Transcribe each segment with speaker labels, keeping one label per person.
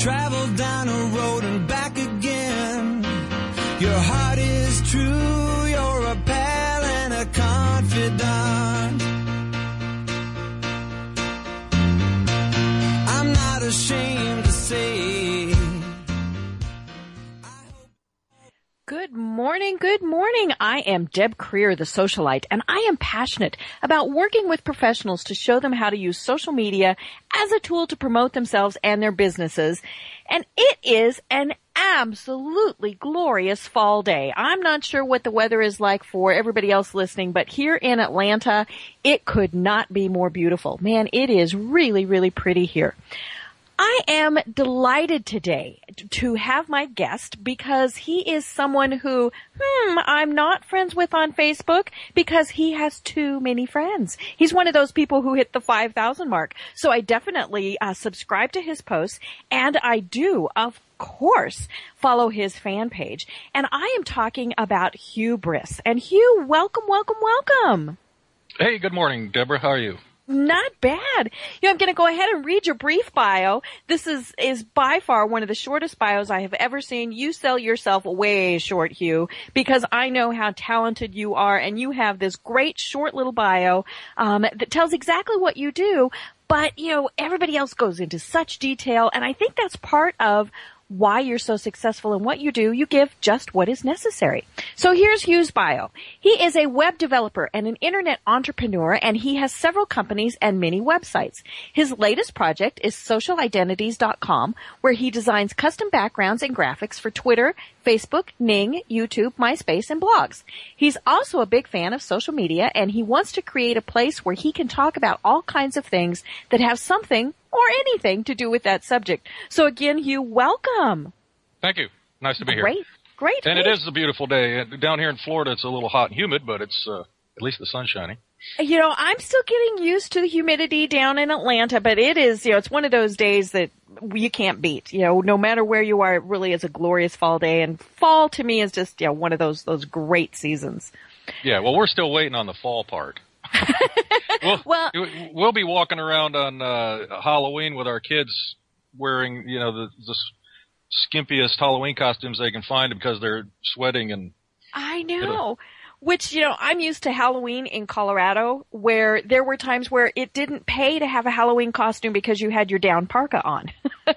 Speaker 1: travel down a road and back again. Your heart is true, you're a pal and a confidant.
Speaker 2: Morning, good morning. I am Deb Krier, the socialite, and I am passionate about working with professionals to show them how to use social media as a tool to promote themselves and their businesses. And it is an absolutely glorious fall day. I'm not sure what the weather is like for everybody else listening, but here in Atlanta, it could not be more beautiful. Man, it is really, really pretty here. I am delighted today to have my guest because he is someone who, hmm, I'm not friends with on Facebook because he has too many friends. He's one of those people who hit the 5,000 mark. So I definitely uh, subscribe to his posts and I do, of course, follow his fan page. And I am talking about Hugh Briss. And Hugh, welcome, welcome, welcome.
Speaker 3: Hey, good morning, Deborah. How are you?
Speaker 2: Not bad. You know, I'm going to go ahead and read your brief bio. This is, is by far one of the shortest bios I have ever seen. You sell yourself way short, Hugh, because I know how talented you are and you have this great short little bio, um, that tells exactly what you do. But, you know, everybody else goes into such detail and I think that's part of why you're so successful in what you do, you give just what is necessary. So here's Hugh's bio. He is a web developer and an internet entrepreneur and he has several companies and many websites. His latest project is socialidentities.com where he designs custom backgrounds and graphics for Twitter, Facebook, Ning, YouTube, MySpace, and blogs. He's also a big fan of social media and he wants to create a place where he can talk about all kinds of things that have something or anything to do with that subject. So again, Hugh, welcome.
Speaker 3: Thank you. Nice to be here.
Speaker 2: Great. Great.
Speaker 3: And
Speaker 2: great.
Speaker 3: it is a beautiful day. Down here in Florida, it's a little hot and humid, but it's uh, at least the sun's shining.
Speaker 2: You know, I'm still getting used to the humidity down in Atlanta, but it is, you know, it's one of those days that you can't beat. You know, no matter where you are, it really is a glorious fall day. And fall to me is just, you know, one of those, those great seasons.
Speaker 3: Yeah, well, we're still waiting on the fall part. We'll,
Speaker 2: Well-
Speaker 3: we'll be walking around on uh, Halloween with our kids wearing, you know, the, the skimpiest Halloween costumes they can find because they're sweating and
Speaker 2: I know. Which, you know, I'm used to Halloween in Colorado where there were times where it didn't pay to have a Halloween costume because you had your down parka on.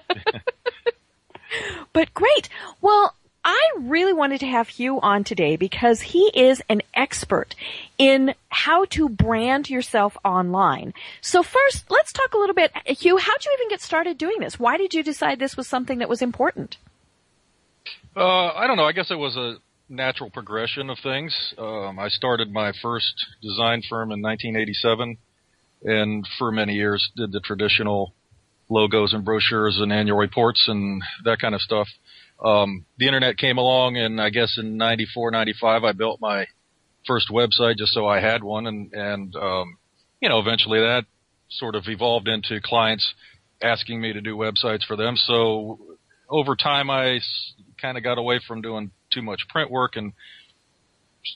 Speaker 2: but great. Well, I really wanted to have Hugh on today because he is an expert in how to brand yourself online. So first, let's talk a little bit, Hugh, how'd you even get started doing this? Why did you decide this was something that was important?
Speaker 3: Uh, I don't know. I guess it was a natural progression of things. Um, I started my first design firm in 1987, and for many years did the traditional logos and brochures and annual reports and that kind of stuff. Um, the internet came along, and I guess in 94, 95, I built my first website just so I had one, and and um, you know, eventually that sort of evolved into clients asking me to do websites for them. So over time, I kind of got away from doing too much print work and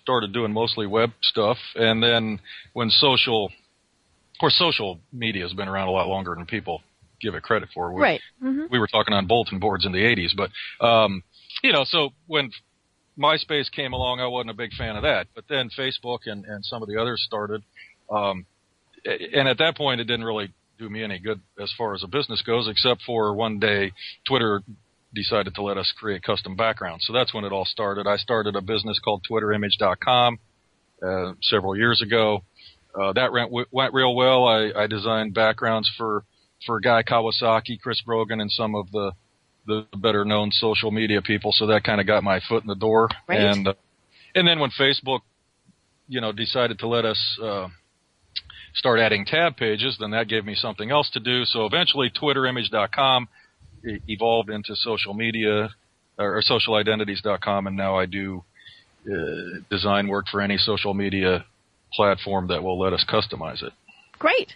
Speaker 3: started doing mostly web stuff. And then when social, of course, social media has been around a lot longer than people give it credit for. We,
Speaker 2: Right. hmm
Speaker 3: we were talking on bulletin boards in the 80s, but, um, you know, so when MySpace came along, I wasn't a big fan of that. But then Facebook and, and some of the others started. Um, and at that point, it didn't really do me any good as far as a business goes, except for one day Twitter decided to let us create custom backgrounds. So that's when it all started. I started a business called TwitterImage.com uh, several years ago. Uh, that went, went real well. I, I designed backgrounds for for Guy Kawasaki, Chris Brogan, and some of the the better known social media people. So that kind of got my foot in the door.
Speaker 2: Right.
Speaker 3: And uh, and then when Facebook, you know, decided to let us uh, start adding tab pages, then that gave me something else to do. So eventually, TwitterImage.com evolved into social media or, or socialidentities.com, and now I do uh, design work for any social media platform that will let us customize it.
Speaker 2: Great.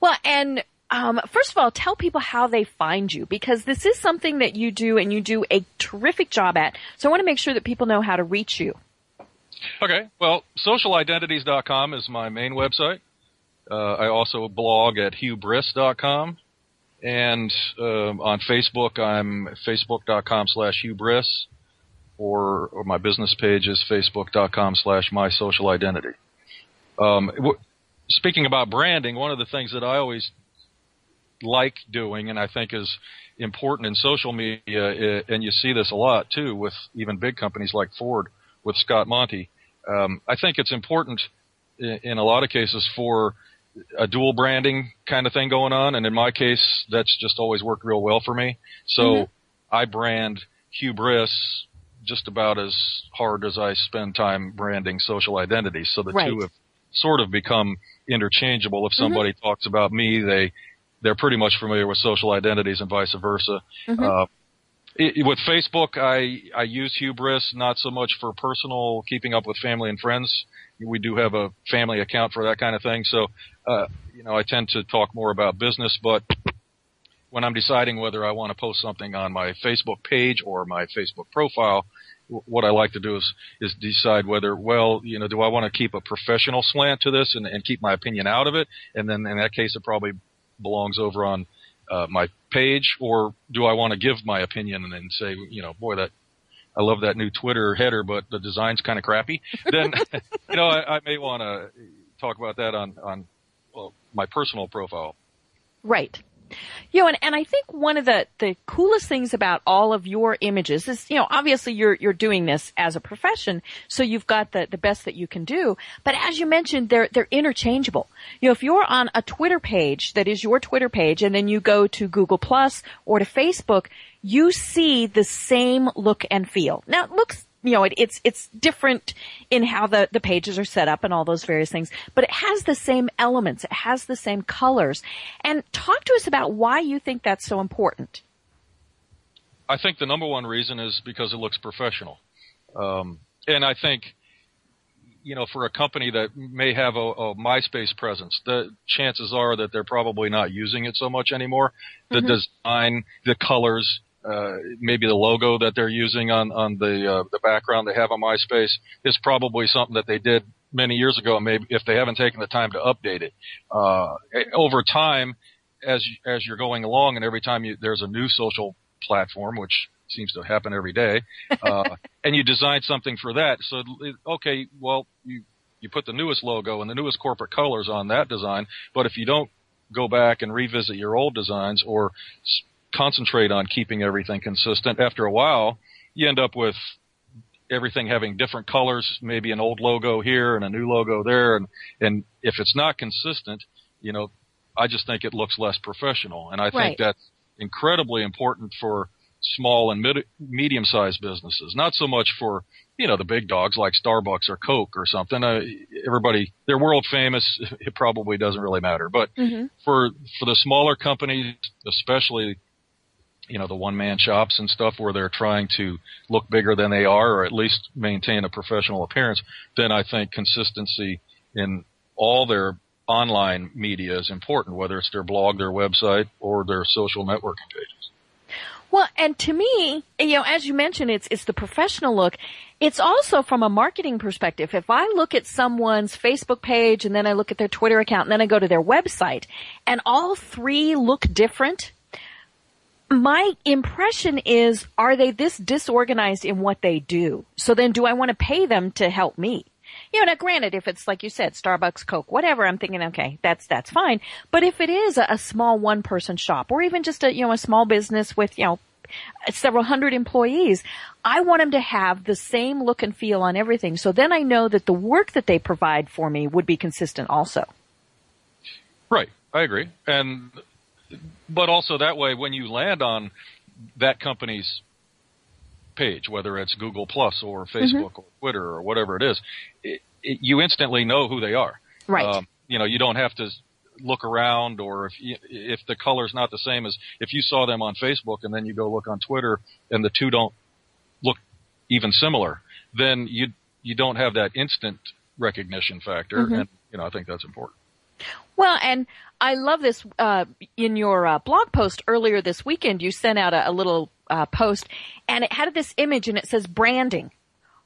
Speaker 2: Well, and um, first of all, tell people how they find you because this is something that you do and you do a terrific job at. So I want to make sure that people know how to reach you.
Speaker 3: Okay. Well, socialidentities.com is my main website. Uh, I also blog at hughbriss.com. And um, on Facebook, I'm facebook.com slash hughbriss, or, or my business page is facebook.com slash my social identity. Um, w- speaking about branding, one of the things that I always like doing, and I think is important in social media, and you see this a lot too with even big companies like Ford with Scott Monty. Um, I think it's important in, in a lot of cases for a dual branding kind of thing going on, and in my case, that's just always worked real well for me. So mm-hmm. I brand Hugh Briss just about as hard as I spend time branding social identity. So the
Speaker 2: right.
Speaker 3: two have sort of become interchangeable. If somebody mm-hmm. talks about me, they they're pretty much familiar with social identities and vice versa.
Speaker 2: Mm-hmm.
Speaker 3: Uh, it, with Facebook, I I use Hugh Briss not so much for personal keeping up with family and friends. We do have a family account for that kind of thing. So, uh, you know, I tend to talk more about business, but when I'm deciding whether I want to post something on my Facebook page or my Facebook profile, what I like to do is is decide whether, well, you know, do I want to keep a professional slant to this and, and keep my opinion out of it, and then in that case, it probably belongs over on uh, my page, or do I want to give my opinion and then say, you know, boy, that I love that new Twitter header, but the design's kind of crappy. Then, you know, I, I may want to talk about that on on well, my personal profile.
Speaker 2: Right. You know, and, and I think one of the, the coolest things about all of your images is, you know, obviously you're, you're doing this as a profession, so you've got the, the best that you can do. But as you mentioned, they're, they're interchangeable. You know, if you're on a Twitter page that is your Twitter page and then you go to Google Plus or to Facebook, you see the same look and feel. Now it looks you know, it, it's it's different in how the the pages are set up and all those various things, but it has the same elements, it has the same colors. And talk to us about why you think that's so important.
Speaker 3: I think the number one reason is because it looks professional, um, and I think you know, for a company that may have a, a, MySpace presence, the chances are that they're probably not using it so much anymore. The mm-hmm. design, the colors, uh, maybe the logo that they're using on on the uh, the background they have on MySpace is probably something that they did many years ago. Maybe if they haven't taken the time to update it uh, over time, as as you're going along, and every time you, there's a new social platform, which seems to happen every day, uh, and you design something for that. So okay, well you you put the newest logo and the newest corporate colors on that design, but if you don't go back and revisit your old designs or concentrate on keeping everything consistent, after a while, you end up with everything having different colors, maybe an old logo here and a new logo there. And, and if it's not consistent, you know, I just think it looks less professional. And I
Speaker 2: right.
Speaker 3: think that's incredibly important for small and mid, medium sized businesses, not so much for, you know, the big dogs like Starbucks or Coke or something. Uh, everybody, they're world famous. It probably doesn't really matter. But
Speaker 2: mm-hmm.
Speaker 3: for, for the smaller companies, especially you know the one man shops and stuff where they're trying to look bigger than they are or at least maintain a professional appearance then i think consistency in all their online media is important whether it's their blog their website or their social networking pages
Speaker 2: well, and to me, you know, as you mentioned, it's it's the professional look. It's also from a marketing perspective. If I look at someone's Facebook page and then I look at their Twitter account and then I go to their website and all three look different, my impression is, are they this disorganized in what they do? So then do I want to pay them to help me? You know, now granted, if it's like you said, Starbucks, Coke, whatever, I'm thinking, okay, that's, that's fine. But if it is a, a small one person shop or even just a, you know, a small business with, you know, several hundred employees, I want them to have the same look and feel on everything. So then I know that the work that they provide for me would be consistent also.
Speaker 3: Right. I agree. And but also that way, when you land on that company's page, whether it's Google Plus or mm-hmm. Facebook mm-hmm. or Twitter or whatever it is, it, it, you instantly know who they are.
Speaker 2: Right. Um,
Speaker 3: you know, you don't have to look around or if you, if the color's not the same as if you saw them on Facebook and then you go look on Twitter and the two don't look even similar, then you you don't have that instant recognition factor, mm-hmm. and you know I think that's important.
Speaker 2: Well, and I love this. Uh, in your uh, blog post earlier this weekend, you sent out a, a little uh, post, and it had this image, and it says branding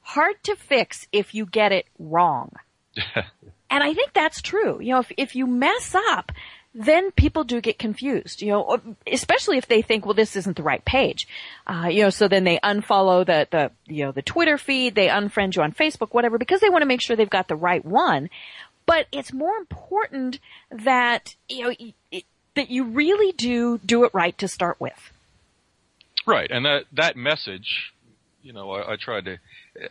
Speaker 2: hard to fix if you get it wrong. and I think that's true. You know, if if you mess up, then people do get confused, you know, especially if they think, well, this isn't the right page. Uh, you know, so then they unfollow the, the, you know, the Twitter feed, they unfriend you on Facebook, whatever, because they want to make sure they've got the right one. But it's more important that, you know, it, that you really do do it right to start with.
Speaker 3: Right. And that, that message, you know, I, I tried to,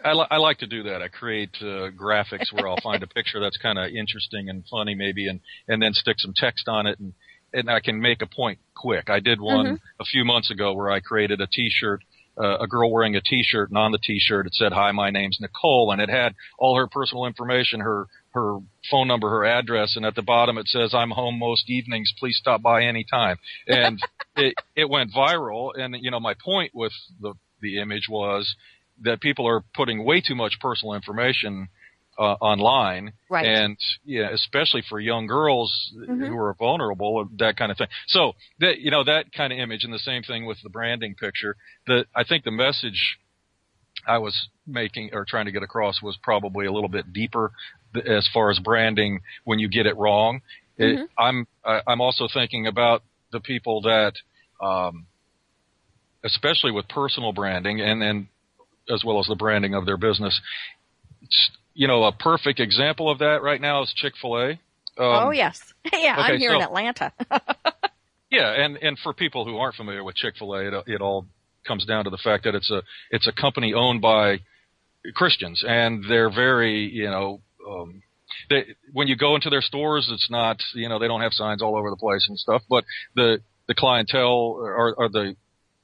Speaker 3: I, li- I like to do that. I create uh, graphics where I'll find a picture that's kind of interesting and funny, maybe, and and then stick some text on it, and and I can make a point quick. I did one
Speaker 2: Mhm.
Speaker 3: a few months ago where I created a T-shirt, uh, a girl wearing a T-shirt, and on the T-shirt it said, "Hi, my name's Nicole," and it had all her personal information, her her phone number, her address, and at the bottom it says, "I'm home most evenings. Please stop by anytime." And it it went viral, and you know my point with the the image was that people are putting way too much personal information uh, online,
Speaker 2: Right.
Speaker 3: and yeah, especially for young girls
Speaker 2: Mhm.
Speaker 3: who are vulnerable, that kind of thing. So that you know that kind of image, and the same thing with the branding picture. The I think the message I was making or trying to get across was probably a little bit deeper as far as branding when you get it wrong. It,
Speaker 2: Mhm.
Speaker 3: I'm I, I'm also thinking about the people that, um, especially with personal branding and and as well as the branding of their business. You know, a perfect example of that right now is Chick Fil A. Um,
Speaker 2: oh yes. yeah, I'm
Speaker 3: okay,
Speaker 2: here in Atlanta.
Speaker 3: Yeah, and and for people who aren't familiar with Chick Fil A, it, it all comes down to the fact that it's a it's a company owned by Christians, and they're very you know. Um, they, when you go into their stores, it's not you know they don't have signs all over the place and stuff, but the the clientele or, or the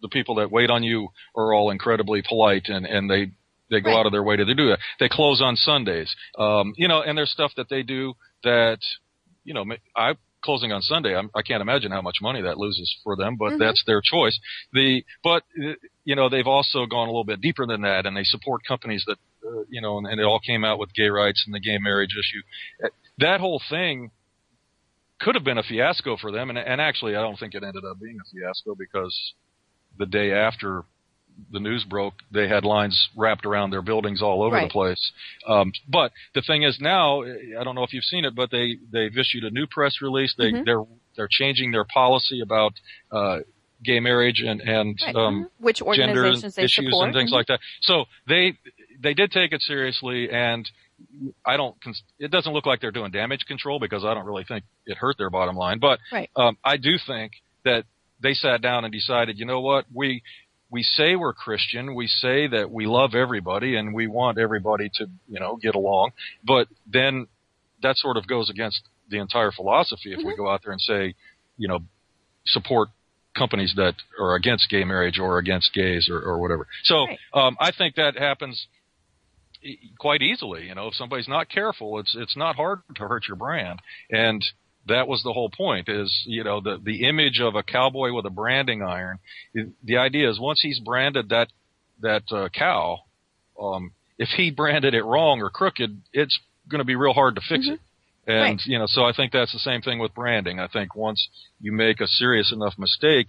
Speaker 3: the people that wait on you are all incredibly polite and and they they go
Speaker 2: Right.
Speaker 3: out of their way to do that. They close on Sundays, um, you know, and there's stuff that they do that you know I closing on Sunday. I'm, I can't imagine how much money that loses for them, but
Speaker 2: Mhm.
Speaker 3: that's their choice. The but uh, you know they've also gone a little bit deeper than that, and they support companies that uh, you know, and, and it all came out with gay rights and the gay marriage issue. Uh, That whole thing could have been a fiasco for them, and, and actually, I don't think it ended up being a fiasco because the day after the news broke, they had lines wrapped around their buildings all over
Speaker 2: Right.
Speaker 3: the place. Um, but the thing is now, I don't know if you've seen it, but they they've issued a new press release. They
Speaker 2: Mhm.
Speaker 3: they're they're changing their policy about uh, gay marriage and and
Speaker 2: Right.
Speaker 3: um,
Speaker 2: Mhm. Which
Speaker 3: gender
Speaker 2: organizations they
Speaker 3: issues
Speaker 2: support
Speaker 3: and things
Speaker 2: Mhm.
Speaker 3: like that. So they they did take it seriously, and I don't. It doesn't look like they're doing damage control because I don't really think it hurt their bottom line. But
Speaker 2: Right.
Speaker 3: um, I do think that they sat down and decided, you know what, we we say we're Christian, we say that we love everybody and we want everybody to you know get along, but then that sort of goes against the entire philosophy if we
Speaker 2: Mm-hmm.
Speaker 3: go out there and say, you know, support companies that are against gay marriage or against gays or, or whatever. So
Speaker 2: Right.
Speaker 3: um, I think that happens quite easily. You know, if somebody's not careful, it's it's not hard to hurt your brand. And that was the whole point. Is you know the the image of a cowboy with a branding iron. The idea is once he's branded that that uh, cow, um, if he branded it wrong or crooked, it's going to be real hard to fix it. And
Speaker 2: Right.
Speaker 3: you know, so I think that's the same thing with branding. I think once you make a serious enough mistake,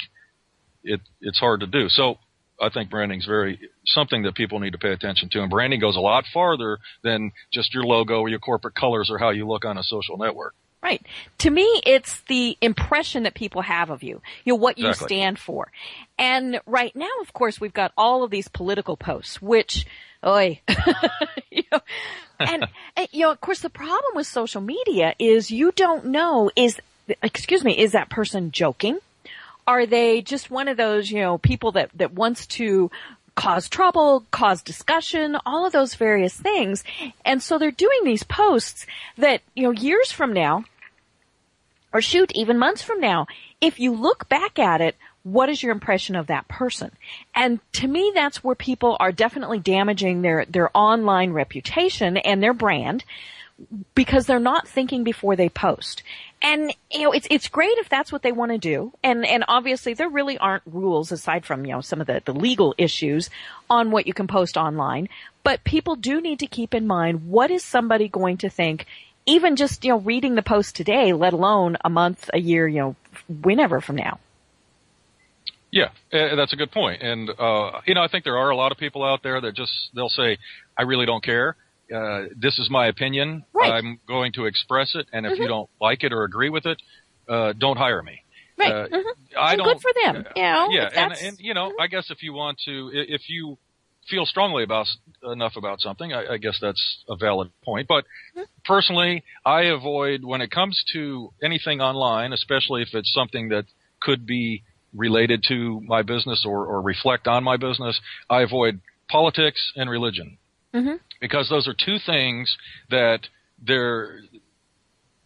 Speaker 3: it it's hard to do. So I think branding is very something that people need to pay attention to. And branding goes a lot farther than just your logo or your corporate colors or how you look on a social network.
Speaker 2: Right. To me, it's the impression that people have of you. You know, what you
Speaker 3: Exactly.
Speaker 2: stand for. And right now, of course, we've got all of these political posts, which, oi, you know, and, and, you know, of course, the problem with social media is you don't know is, excuse me, is that person joking? Are they just one of those, you know, people that, that wants to cause trouble, cause discussion, all of those various things. And so they're doing these posts that, you know, years from now, or shoot, even months from now, if you look back at it, what is your impression of that person? And to me, that's where people are definitely damaging their, their online reputation and their brand because they're not thinking before they post. And, you know, it's, it's great if that's what they want to do. And, and obviously there really aren't rules aside from, you know, some of the, the legal issues on what you can post online. But people do need to keep in mind what is somebody going to think even just, you know, reading the post today, let alone a month, a year, you know, whenever from now.
Speaker 3: Yeah, that's a good point. And uh, you know, I think there are a lot of people out there that just they'll say, "I really don't care. Uh, this is my opinion.
Speaker 2: Right.
Speaker 3: I'm going to express it, and if you don't like it or agree with it, uh, don't hire me.
Speaker 2: Right.
Speaker 3: Uh,
Speaker 2: Mhm.
Speaker 3: I don't.
Speaker 2: good for them. You know,
Speaker 3: yeah, and, and you know, I guess if you want to, if you feel strongly about enough about something, I, I guess that's a valid point. But
Speaker 2: Mm-hmm.
Speaker 3: personally, I avoid when it comes to anything online, especially if it's something that could be related to my business or, or reflect on my business. I avoid politics and religion
Speaker 2: Mhm.
Speaker 3: because those are two things that they're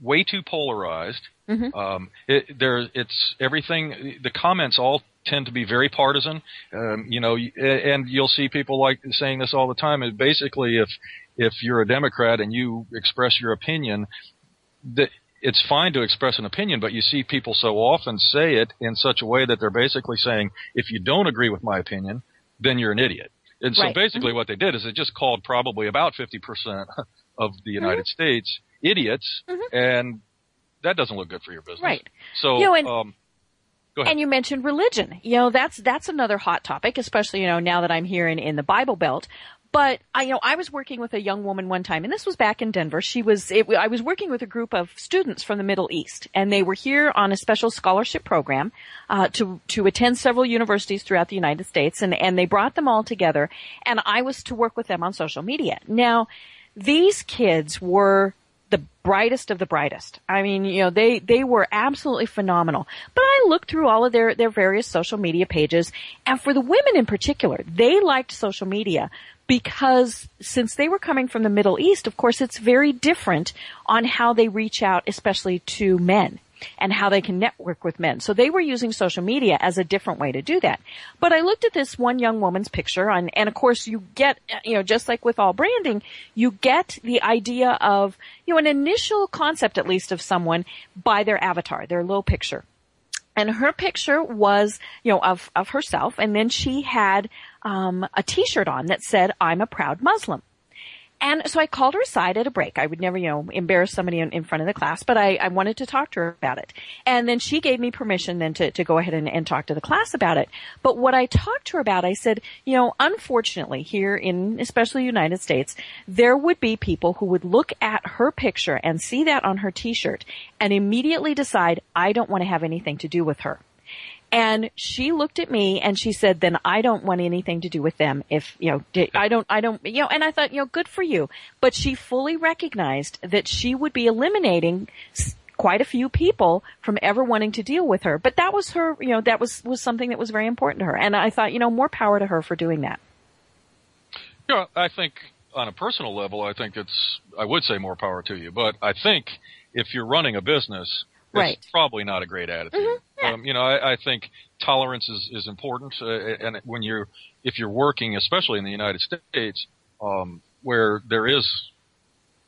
Speaker 3: way too polarized.
Speaker 2: Mhm.
Speaker 3: Um, it, there, it's everything. The comments all tend to be very partisan. Um, you know, and you'll see people like saying this all the time. And basically, if if you're a Democrat and you express your opinion, that it's fine to express an opinion, but you see people so often say it in such a way that they're basically saying, if you don't agree with my opinion, then you're an idiot. And so
Speaker 2: Right.
Speaker 3: basically what they did is they just called probably about 50% of the United
Speaker 2: Mm-hmm.
Speaker 3: States idiots, and that doesn't look good for your business.
Speaker 2: Right.
Speaker 3: So,
Speaker 2: You know, and-
Speaker 3: um.
Speaker 2: And you mentioned religion. You know, that's that's another hot topic, especially you know now that I'm here in, in the Bible Belt. But I, you know, I was working with a young woman one time, and this was back in Denver. She was, it, I was working with a group of students from the Middle East, and they were here on a special scholarship program uh, to to attend several universities throughout the United States, and and they brought them all together, and I was to work with them on social media. Now, these kids were the brightest of the brightest. I mean, you know, they, they were absolutely phenomenal. But I looked through all of their, their various social media pages, and for the women in particular, they liked social media because since they were coming from the Middle East, of course, it's very different on how they reach out, especially to men and how they can network with men. So they were using social media as a different way to do that. But I looked at this one young woman's picture and, and of course you get, you know, just like with all branding, you get the idea of, you know, an initial concept at least of someone by their avatar, their little picture. And her picture was, you know, of, of herself and then she had, um, a t-shirt on that said, I'm a proud Muslim. And so I called her aside at a break. I would never, you know, embarrass somebody in, in front of the class, but I, I wanted to talk to her about it. And then she gave me permission then to, to go ahead and, and talk to the class about it. But what I talked to her about, I said, you know, unfortunately here in, especially United States, there would be people who would look at her picture and see that on her t-shirt and immediately decide, I don't want to have anything to do with her. And she looked at me and she said, then I don't want anything to do with them if, you know, I don't, I don't, you know, and I thought, you know, good for you. But she fully recognized that she would be eliminating quite a few people from ever wanting to deal with her. But that was her, you know, that was, was something that was very important to her. And I thought, you know, more power to her for doing that.
Speaker 3: Yeah, I think on a personal level, I think it's, I would say more power to you, but I think if you're running a business,
Speaker 2: Right.
Speaker 3: probably not a great attitude. um, you know, I, I think tolerance is, is important, uh, and when you're, if you're working, especially in the United States, um, where there is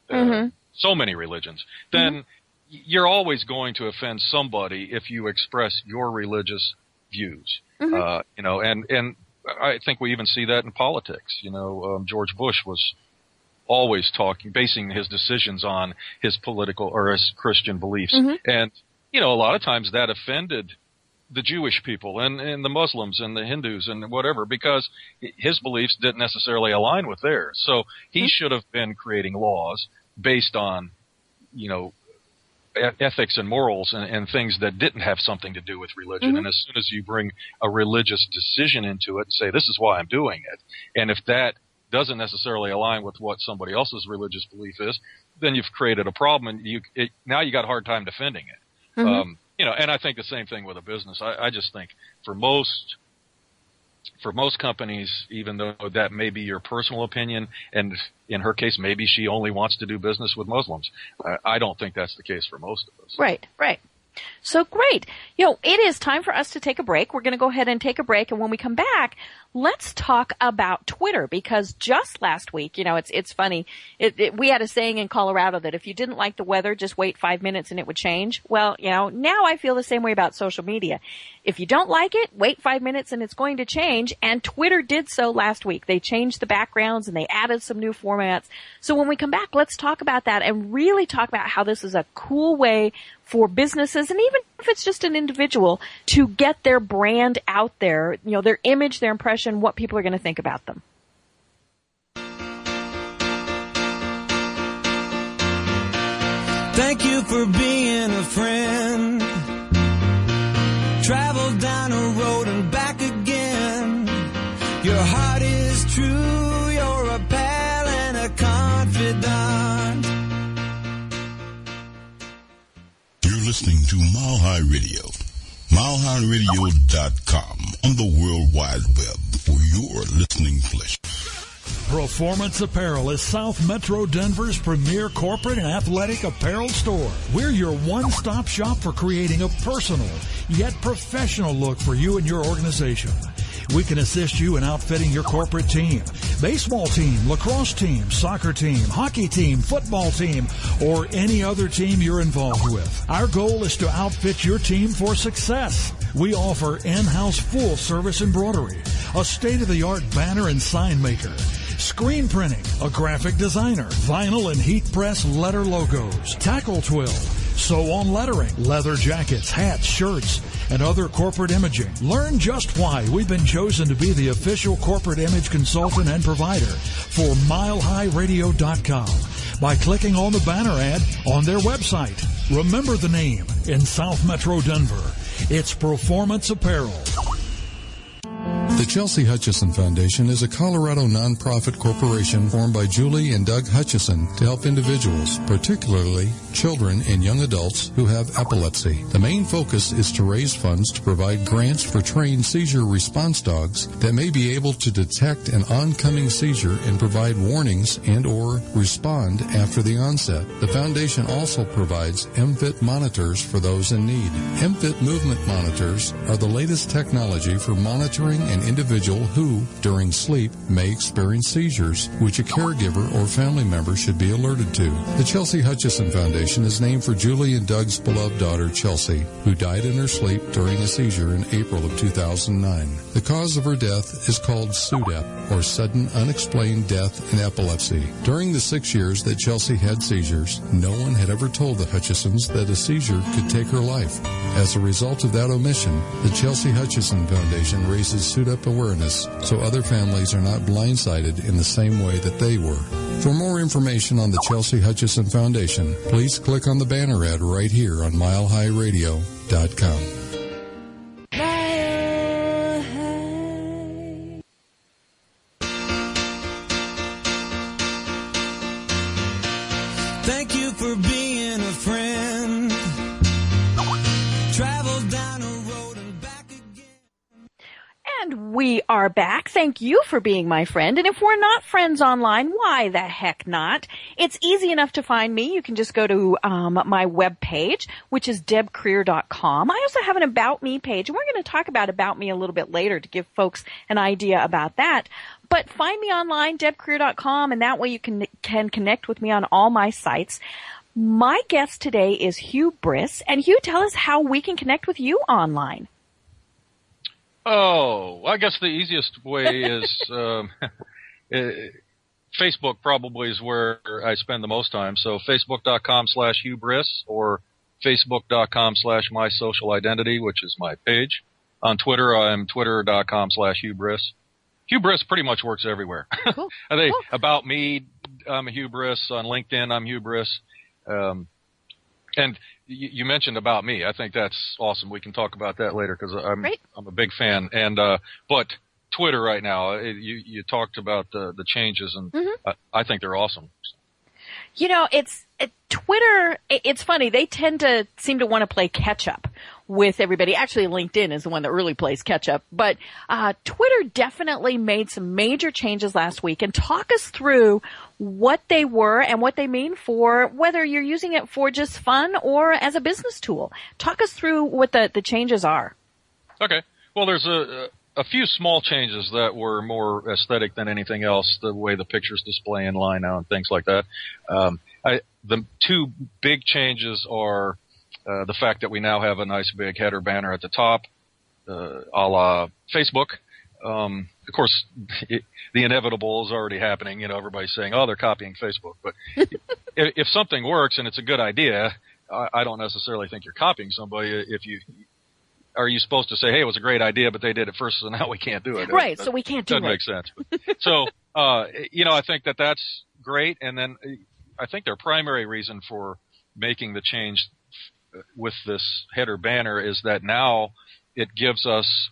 Speaker 3: uh,
Speaker 2: Mhm.
Speaker 3: so many religions, then you're always going to offend somebody if you express your religious views. Uh, you know, and and I think we even see that in politics. You know, um, George Bush was always talking, basing his decisions on his political or his Christian beliefs, mm-hmm. and you know, a lot of times that offended the Jewish people and, and the Muslims and the Hindus and whatever because his beliefs didn't necessarily align with theirs. So he mm-hmm. should have been creating laws based on, you know, e- ethics and morals and, and things that didn't have something to do with religion. Mm-hmm. And as soon as you bring a religious decision into it and say, this is why I'm doing it, and if that doesn't necessarily align with what somebody else's religious belief is, then you've created a problem and you, it, now you got a hard time defending it. Um, you know, and I think the same thing with a business. I, I just think for most, for most companies, even though that may be your personal opinion, and in her case, maybe she only wants to do business with Muslims. I, I don't think that's the case for most of us.
Speaker 2: Right, right. So great. You know, it is time for us to take a break. We're going to go ahead and take a break. And when we come back, let's talk about Twitter because just last week, you know, it's, it's funny. It, it, we had a saying in Colorado that if you didn't like the weather, just wait five minutes and it would change. Well, you know, now I feel the same way about social media. If you don't like it, wait five minutes and it's going to change. And Twitter did so last week. They changed the backgrounds and they added some new formats. So when we come back, let's talk about that and really talk about how this is a cool way for businesses and even if it's just an individual to get their brand out there, you know, their image, their impression, what people are going to think about them.
Speaker 1: Thank you for being a friend. Travel down a road and back again. Your heart
Speaker 4: listening to Mile High Radio. MileHighRadio.com on the World Wide Web for your listening pleasure.
Speaker 5: Performance Apparel is South Metro Denver's premier corporate and athletic apparel store. We're your one-stop shop for creating a personal yet professional look for you and your organization. We can assist you in outfitting your corporate team, baseball team, lacrosse team, soccer team, hockey team, football team, or any other team you're involved with. Our goal is to outfit your team for success. We offer in-house full service embroidery, a state-of-the-art banner and sign maker, screen printing, a graphic designer, vinyl and heat press letter logos, tackle twill, sew on lettering, leather jackets, hats, shirts, and other corporate imaging. Learn just why we've been chosen to be the official corporate image consultant and provider for milehighradio.com by clicking on the banner ad on their website. Remember the name in South Metro Denver. It's Performance Apparel.
Speaker 6: The Chelsea Hutchison Foundation is a Colorado nonprofit corporation formed by Julie and Doug Hutchison to help individuals, particularly children and young adults who have epilepsy. The main focus is to raise funds to provide grants for trained seizure response dogs that may be able to detect an oncoming seizure and provide warnings and or respond after the onset. The foundation also provides Emfit monitors for those in need. Emfit movement monitors are the latest technology for monitoring an individual who, during sleep, may experience seizures, which a caregiver or family member should be alerted to. The Chelsea Hutchison Foundation is named for Julie and Doug's beloved daughter, Chelsea, who died in her sleep during a seizure in April of 2009. The cause of her death is called SUDEP, or sudden unexplained death in epilepsy. During the six years that Chelsea had seizures, no one had ever told the Hutchisons that a seizure could take her life. As a result of that omission, the Chelsea Hutchison Foundation raises SUDEP awareness so other families are not blindsided in the same way that they were. For more information on the Chelsea Hutchison Foundation, please click on the banner ad right here on milehighradio.com.
Speaker 1: Thank you for being And
Speaker 2: we are back. Thank you for being my friend. And if we're not friends online, why the heck not? It's easy enough to find me. You can just go to um, my webpage, which is debkrier.com. I also have an About Me page, and we're going to talk about About Me a little bit later to give folks an idea about that. But find me online, debkrier.com, and that way you can, can connect with me on all my sites. My guest today is Hugh Briss, and Hugh, tell us how we can connect with you online.
Speaker 3: Oh, I guess the easiest way is um, eh, Facebook. Probably is where I spend the most time. So facebook.com slash hughbriss or facebook.com slash my social identity, which is my page. On Twitter, I'm twitter.com slash hughbriss. Hubris pretty much works everywhere.
Speaker 2: Cool.
Speaker 3: I think
Speaker 2: Cool.
Speaker 3: about me, I'm a hubris. On LinkedIn, I'm hubris. Um, and you, you mentioned about me. I think that's awesome. We can talk about that later because I'm. I'm a big fan. And uh, but Twitter right now, it, you you talked about the the changes, and
Speaker 2: Mm-hmm.
Speaker 3: I, I think they're awesome.
Speaker 2: You know, it's it, Twitter. It, it's funny. They tend to seem to want to play catch up with everybody. Actually, LinkedIn is the one that really plays catch up. But uh, Twitter definitely made some major changes last week. And talk us through what they were and what they mean for whether you're using it for just fun or as a business tool. Talk us through what the the changes are.
Speaker 3: Okay. Well, there's a a few small changes that were more aesthetic than anything else. The way the pictures display in line now and things like that. Um, I, the two big changes are uh, the fact that we now have a nice big header banner at the top, uh, a la Facebook. Um, of course, it, the inevitable is already happening. You know, everybody's saying, "Oh, they're copying Facebook." But if, if something works and it's a good idea, I, I don't necessarily think you're copying somebody. If you are you supposed to say, "Hey, it was a great idea, but they did it first, so now we can't do it"?
Speaker 2: Right,
Speaker 3: That-
Speaker 2: so we can't do it.
Speaker 3: doesn't make sense. so, uh, you know, I think that that's great. And then I think their primary reason for making the change with this header banner is that now it gives us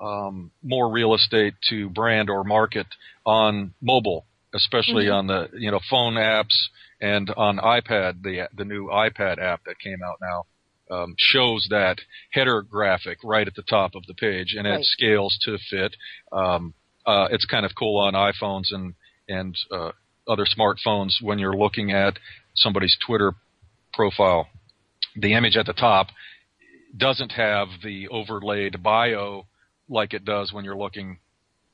Speaker 3: um, more real estate to brand or market on mobile, especially
Speaker 2: Mhm.
Speaker 3: on the you know phone apps and on iPad. The the new iPad app that came out now um, shows that header graphic right at the top of the page, and
Speaker 2: Right.
Speaker 3: it scales to fit. Um, uh, it's kind of cool on iPhones and and uh, other smartphones when you're looking at somebody's Twitter profile. The image at the top doesn't have the overlaid bio like it does when you're looking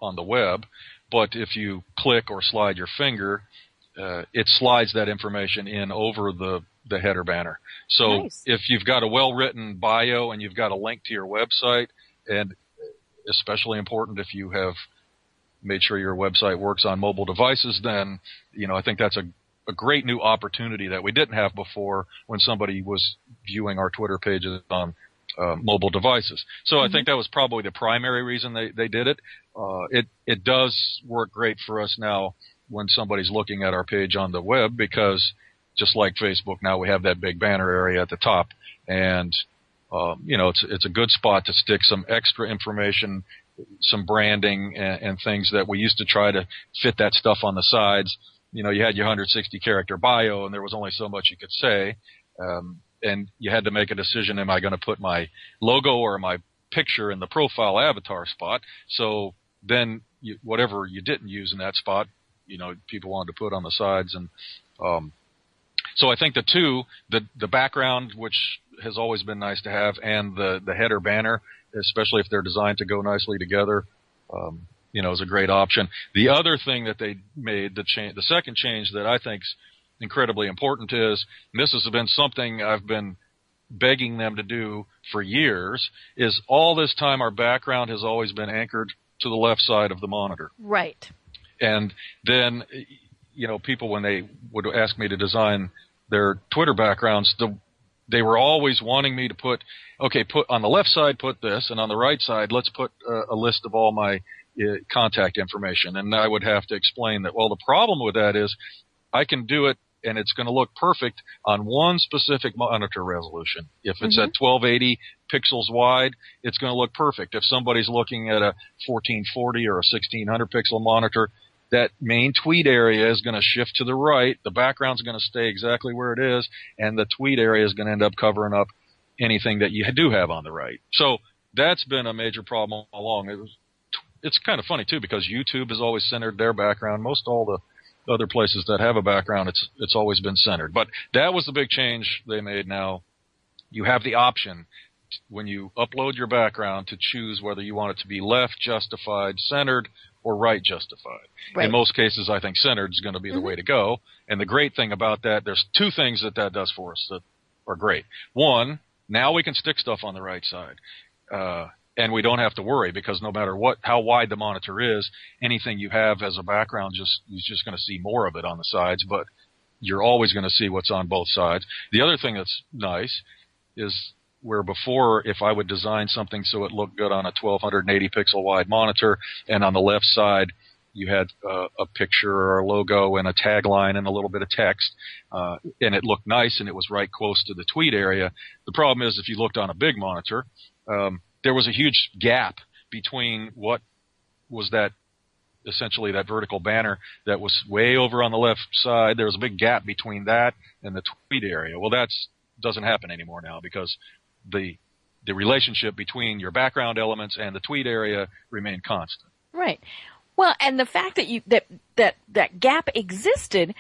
Speaker 3: on the web, but if you click or slide your finger, uh, it slides that information in over the the header banner. So
Speaker 2: Nice.
Speaker 3: if you've got a well written bio and you've got a link to your website, and especially important if you have made sure your website works on mobile devices, then you know I think that's a a great new opportunity that we didn't have before when somebody was viewing our Twitter pages on uh, mobile devices. So I think that was probably the primary reason they, they did it. Uh, it it does work great for us now when somebody's looking at our page on the web because just like Facebook now we have that big banner area at the top and um, you know it's it's a good spot to stick some extra information some branding and, and things that we used to try to fit that stuff on the sides you know, you had your 160 character bio and there was only so much you could say. Um, and you had to make a decision, am I going to put my logo or my picture in the profile avatar spot? So then you, whatever you didn't use in that spot, you know, people wanted to put on the sides and, um, so I think the two, the, the background, which has always been nice to have, and the, the header banner, especially if they're designed to go nicely together, um, you know, is a great option. The other thing that they made, the change, the second change that I think's incredibly important is, and this has been something I've been begging them to do for years, is all this time our background has always been anchored to the left side of the monitor.
Speaker 2: Right.
Speaker 3: And then, you know, people when they would ask me to design their Twitter backgrounds, the, they were always wanting me to put, okay, put on the left side, put this, and on the right side, let's put uh, a list of all my uh, contact information. And I would have to explain that, well, the problem with that is I can do it and it's going to look perfect on one specific monitor resolution. If it's at mm-hmm. 1280 pixels wide, it's going to look perfect. If somebody's looking at a 1440 or a 1600 pixel monitor, that main tweet area is going to shift to the right. The background's going to stay exactly where it is, and the tweet area is going to end up covering up anything that you do have on the right. So that's been a major problem along. It was, it's kind of funny too because YouTube has always centered their background. Most all the other places that have a background, it's it's always been centered. But that was the big change they made. Now you have the option when you upload your background to choose whether you want it to be left justified, centered, or right justified.
Speaker 2: Right.
Speaker 3: In most cases, I think centered is going to be the way to go. And the great thing about that, there's two things that that does for us that are great. One, now we can stick stuff on the right side. Uh, and we don't have to worry because no matter what, how wide the monitor is, anything you have as a background, just, you're just going to see more of it on the sides, but you're always going to see what's on both sides. The other thing that's nice is where before if I would design something so it looked good on a 1280 pixel wide monitor and on the left side you had uh, a picture or a logo and a tagline and a little bit of text uh, and it looked nice and it was right close to the tweet area. The problem is if you looked on a big monitor, um, there was a huge gap between what was that essentially that vertical banner that was way over on the left side. There was a big gap between that and the tweet area. Well, that's doesn't happen anymore now because the the relationship between your background elements and the tweet area remain constant.
Speaker 2: Right. Well, and the fact that you that that that gap existed,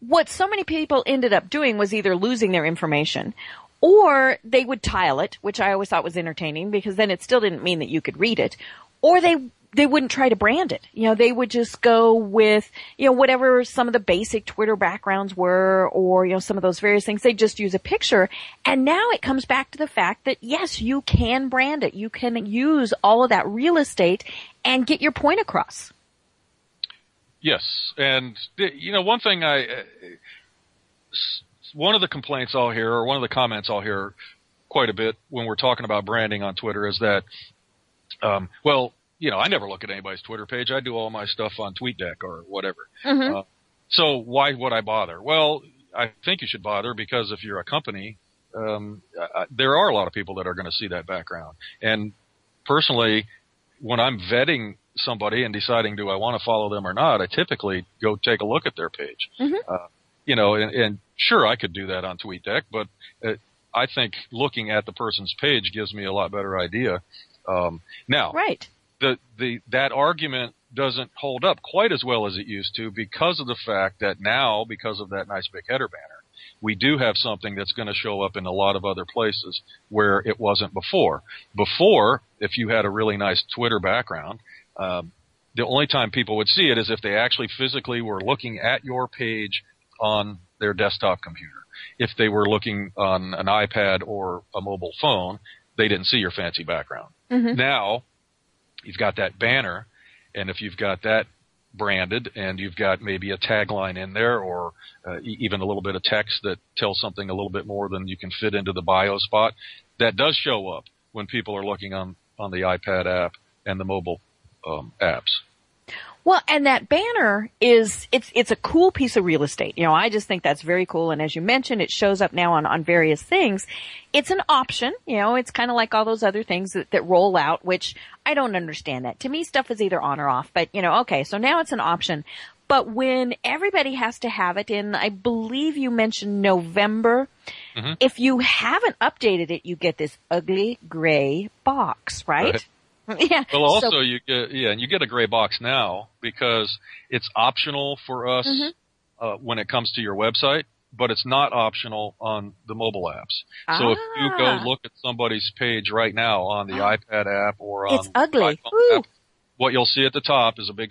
Speaker 2: what so many people ended up doing was either losing their information or they would tile it, which I always thought was entertaining because then it still didn't mean that you could read it, or they they wouldn't try to brand it. You know, they would just go with, you know, whatever some of the basic Twitter backgrounds were or, you know, some of those various things. They just use a picture. And now it comes back to the fact that yes, you can brand it. You can use all of that real estate and get your point across.
Speaker 3: Yes, and you know one thing I, uh, one of the complaints I'll hear or one of the comments I'll hear quite a bit when we're talking about branding on Twitter is that, um, well, you know, I never look at anybody's Twitter page. I do all my stuff on TweetDeck or whatever. Uh, so why would I bother? Well, I think you should bother because if you're a company, um, I, there are a lot of people that are going to see that background, and personally, when I'm vetting somebody and deciding do I want to follow them or not, I typically go take a look at their page. Uh, you know, and, and sure, I could do that on TweetDeck, but uh, I think looking at the person's page gives me a lot better idea. Um, now,
Speaker 2: Right.
Speaker 3: the, the, that argument doesn't hold up quite as well as it used to because of the fact that now, because of that nice big header banner, we do have something that's going to show up in a lot of other places where it wasn't before. Before, if you had a really nice Twitter background, um, the only time people would see it is if they actually physically were looking at your page on their desktop computer. If they were looking on an iPad or a mobile phone, they didn't see your fancy background. Now, you've got that banner, and if you've got that branded and you've got maybe a tagline in there or uh, e- even a little bit of text that tells something a little bit more than you can fit into the bio spot, that does show up when people are looking on, on the iPad app and the mobile um, apps.
Speaker 2: Well, and that banner is it's it's a cool piece of real estate. You know, I just think that's very cool. And as you mentioned, it shows up now on on various things. It's an option. You know, it's kind of like all those other things that, that roll out, which I don't understand that. To me, stuff is either on or off. But you know, okay, so now it's an option. But when everybody has to have it in, I believe you mentioned November. Mm-hmm. If you haven't updated it, you get this ugly gray box, right? yeah.
Speaker 3: Well,
Speaker 2: So-
Speaker 3: also you get yeah, and you get a gray box now because it's optional for us uh, when it comes to your website, but it's not optional on the mobile apps. So if you go
Speaker 2: Ah.
Speaker 3: look at somebody's page right now on the iPad app or on
Speaker 2: It's ugly.
Speaker 3: iPhone app, what you'll see at the top is a big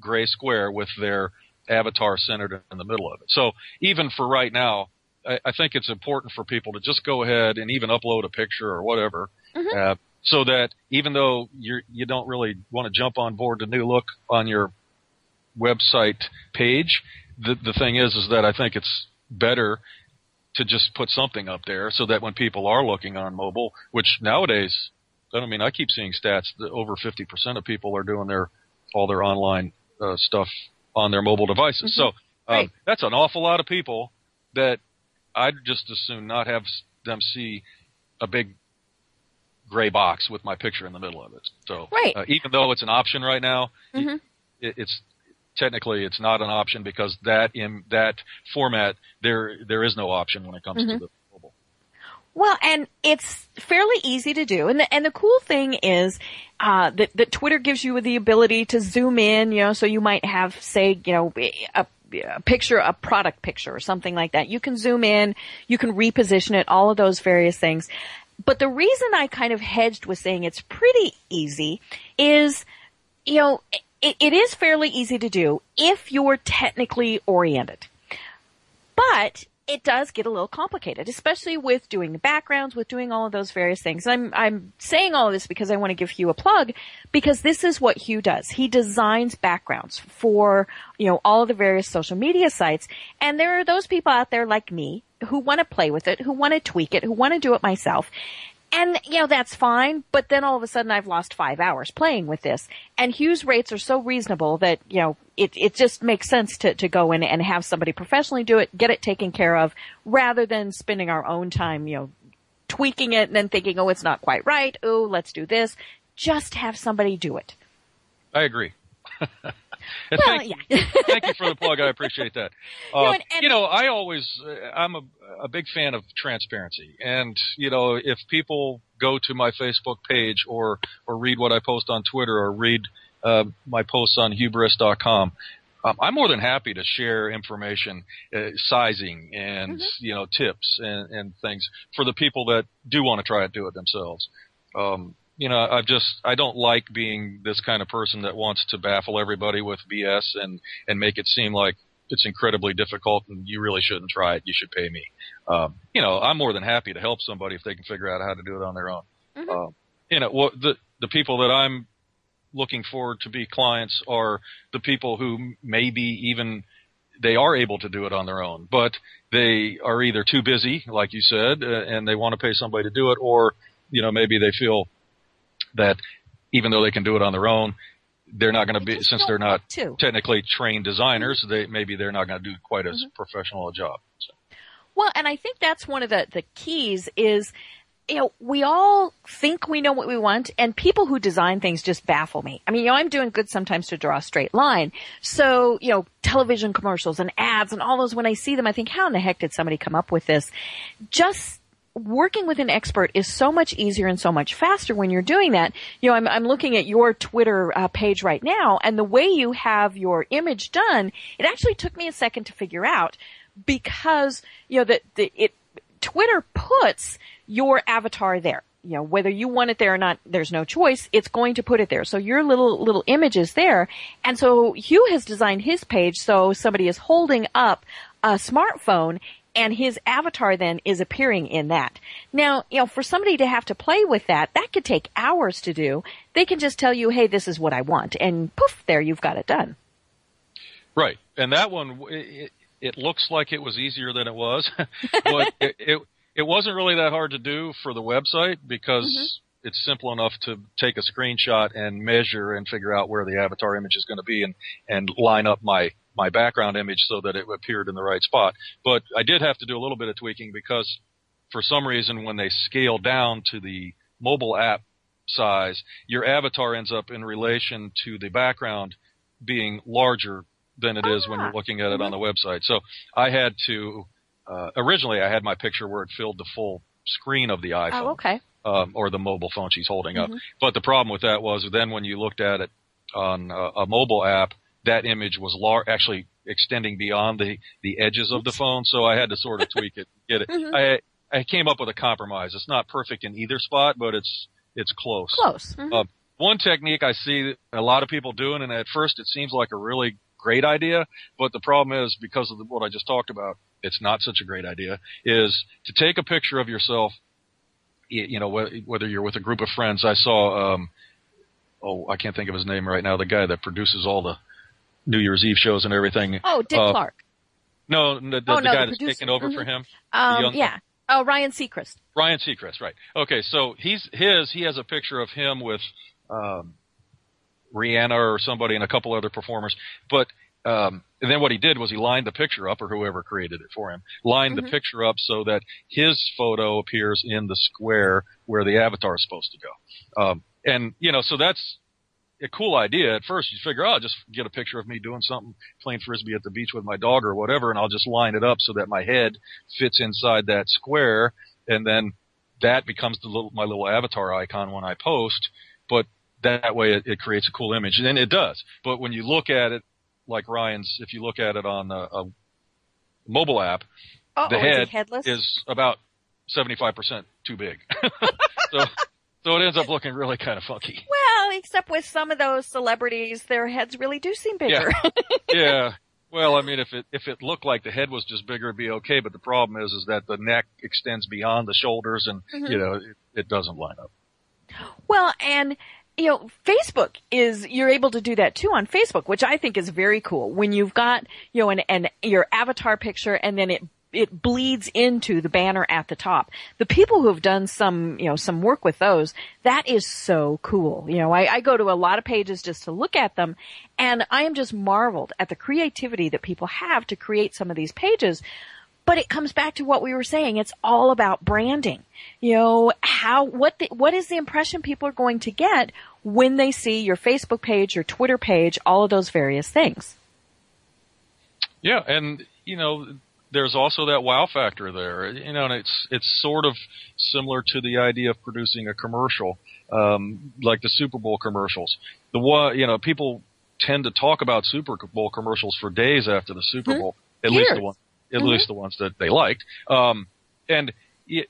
Speaker 3: gray square with their avatar centered in the middle of it. So even for right now, I, I think it's important for people to just go ahead and even upload a picture or whatever, uh, so that even though you're you don't really want to jump on board the new look on your website page, the the thing is is that I think it's better to just put something up there so that when people are looking on mobile, which nowadays, I mean, I keep seeing stats that over 50% of people are doing their all their online uh, stuff on their mobile devices. So um,
Speaker 2: Right.
Speaker 3: that's an awful lot of people that I'd just as soon not have them see a big gray box with my picture in the middle of it. So
Speaker 2: Right.
Speaker 3: uh, even though it's an option right now,
Speaker 2: Mhm.
Speaker 3: it, it's technically it's not an option because that in that format there there is no option when it comes
Speaker 2: Mm-hmm.
Speaker 3: to the mobile.
Speaker 2: Well, and it's fairly easy to do. And the, and the cool thing is, uh, that, that Twitter gives you the ability to zoom in, you know, so you might have, say, you know, a, a picture, a product picture or something like that. You can zoom in, you can reposition it, all of those various things. But the reason I kind of hedged with saying it's pretty easy is, you know, it, it is fairly easy to do if you're technically oriented. But it does get a little complicated, especially with doing the backgrounds, with doing all of those various things. I'm, I'm saying all of this because I want to give Hugh a plug because this is what Hugh does. He designs backgrounds for, you know, all of the various social media sites. And there are those people out there like me who want to play with it, who want to tweak it, who want to do it myself. And, you know, that's fine, but then all of a sudden I've lost five hours playing with this. And Hugh's rates are so reasonable that, you know, it, it just makes sense to, to go in and have somebody professionally do it, get it taken care of, rather than spending our own time, you know, tweaking it and then thinking, oh, it's not quite right. Oh, let's do this. Just have somebody do it.
Speaker 3: I agree. And
Speaker 2: Well,
Speaker 3: thank,
Speaker 2: yeah.
Speaker 3: you, thank you for the plug. I appreciate that. Uh,
Speaker 2: and- and-
Speaker 3: you know, I always, uh, I'm a, a big fan of transparency. And, you know, if people go to my Facebook page or, or read what I post on Twitter or read uh, my posts on hughbriss.com, um, I'm more than happy to share information, uh, sizing and,
Speaker 2: Mm-hmm.
Speaker 3: you know, tips and, and things for the people that do want to try it, do it themselves. Um, you know, I just I don't like being this kind of person that wants to baffle everybody with BS and and make it seem like it's incredibly difficult and you really shouldn't try it. You should pay me. Um, you know, I'm more than happy to help somebody if they can figure out how to do it on their own. Uh, you know, what the the people that I'm looking for to be clients are the people who maybe even they are able to do it on their own, but they are either too busy, like you said, uh, and they want to pay somebody to do it, or you know maybe they feel that even though they can do it on their own, they're not going to be since they're not
Speaker 2: to.
Speaker 3: technically trained designers. Mm-hmm. They maybe they're not going to do quite as mm-hmm. professional a job. So,
Speaker 2: Well, and I think that's one of the, the keys is you know, we all think we know what we want and people who design things just baffle me. I mean, you know, I'm doing good sometimes to draw a straight line. So, you know, television commercials and ads and all those, when I see them, I think, how in the heck did somebody come up with this? Just working with an expert is so much easier and so much faster when you're doing that. You know, I'm, I'm looking at your Twitter uh, page right now and the way you have your image done, it actually took me a second to figure out because, you know, that it, Twitter puts your avatar there. You know, whether you want it there or not, there's no choice. It's going to put it there. So your little, little image is there. And so Hugh has designed his page so somebody is holding up a smartphone and his avatar then is appearing in that. Now, you know, for somebody to have to play with that, that could take hours to do. They can just tell you, hey, this is what I want, and poof, there you've got it done.
Speaker 3: Right, and that one, it, it looks like it was easier than it was, but it, it, it wasn't really that hard to do for the website because. Mm-hmm it's simple enough to take a screenshot and measure and figure out where the avatar image is going to be and and line up my my background image so that it appeared in the right spot. But I did have to do a little bit of tweaking because for some reason when they scale down to the mobile app size, your avatar ends up in relation to the background being larger than it is when you're ah. looking at it on the website. So I had to uh, originally I had my picture where it filled the full screen of the iPhone.
Speaker 2: Oh, okay.
Speaker 3: Um, or the mobile phone she's holding up. Mm-hmm. But the problem with that was then when you looked at it on a, a mobile app, that image was lar- actually extending beyond the, the edges of the phone. So I had to sort of tweak it, get it. Mm-hmm. I, I came up with a compromise. It's not perfect in either spot, but it's, it's close.
Speaker 2: Close. Mm-hmm. Uh,
Speaker 3: one technique I see a lot of people doing, and at first it seems like a really great idea, but the problem is because of the, what I just talked about, it's not such a great idea, is to take a picture of yourself, you know, whether you're with a group of friends. I saw, um, oh, I can't think of his name right now, the guy that produces all the New Year's Eve shows and everything.
Speaker 2: Oh, Dick uh, Clark.
Speaker 3: No, the, the, oh, the no, guy the that's taking over mm-hmm. for him.
Speaker 2: Um, yeah. Oh, Ryan Seacrest.
Speaker 3: Ryan Seacrest, right? Okay, so he's his. He has a picture of him with um, Rihanna or somebody and a couple other performers. But um, and then what he did was he lined the picture up, or whoever created it for him, lined mm-hmm. the picture up so that his photo appears in the square where the avatar is supposed to go. Um, and you know, so that's a cool idea at first. You figure, oh, I'll just get a picture of me doing something, playing frisbee at the beach with my dog or whatever, and I'll just line it up so that my head fits inside that square, and then that becomes the little, my little avatar icon when I post. But that way, it, it creates a cool image, and it does. But when you look at it, like Ryan's, if you look at it on a, a mobile app,
Speaker 2: Uh-oh,
Speaker 3: the
Speaker 2: head
Speaker 3: is, is about seventy five percent too big. so so it ends up looking really kind of funky.
Speaker 2: Well, except with some of those celebrities, their heads really do seem bigger.
Speaker 3: Yeah. yeah. Well, I mean, if it if it looked like the head was just bigger, it'd be okay. But the problem is, is that the neck extends beyond the shoulders, and mm-hmm. you know, it, it doesn't line up.
Speaker 2: Well, and you know, Facebook is, you're able to do that too on Facebook, which I think is very cool. When you've got, you know, an, an, your avatar picture and then it it bleeds into the banner at the top. The people who have done some, you know, some work with those, that is so cool. You know, I, I go to a lot of pages just to look at them and I am just marveled at the creativity that people have to create some of these pages. But it comes back to what we were saying. It's all about branding. You know, how, what, the, what is the impression people are going to get when they see your Facebook page, your Twitter page, all of those various things?
Speaker 3: Yeah, and you know, there's also that wow factor there. You know, and it's it's sort of similar to the idea of producing a commercial, um, like the Super Bowl commercials. The one, you know, people tend to talk about Super Bowl commercials for days after the Super mm-hmm. Bowl. At
Speaker 2: Years.
Speaker 3: least the one, at mm-hmm. least the ones that they liked. Um, and it,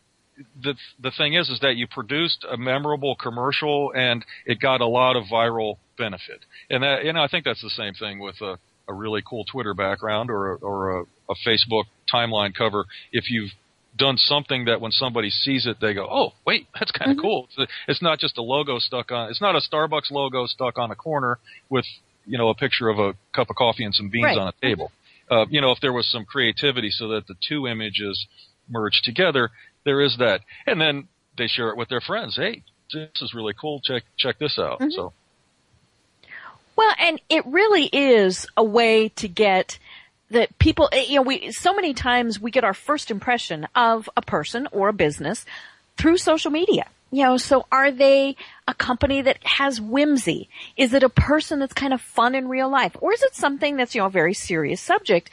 Speaker 3: the the thing is, is that you produced a memorable commercial and it got a lot of viral benefit. And that, you know, I think that's the same thing with a, a really cool Twitter background or a, or a a Facebook timeline cover if you've done something that when somebody sees it, they go, "Oh, wait, that's kind of mm-hmm. cool." It's, it's, not just a logo stuck on. It's not a Starbucks logo stuck on a corner with you know a picture of a cup of coffee and some beans
Speaker 2: right.
Speaker 3: on a table. Mm-hmm. Uh, you know, if there was some creativity so that the two images merge together, there is that, and then they share it with their friends. Hey, this is really cool. Check check this out. Mm-hmm. So.
Speaker 2: Well, and it really is a way to get that people, eh, you know, we, so many times we get our first impression of a person or a business through social media. You know, so are they a company that has whimsy? Is it a person that's kind of fun in real life? Or is it something that's, you know, a very serious subject?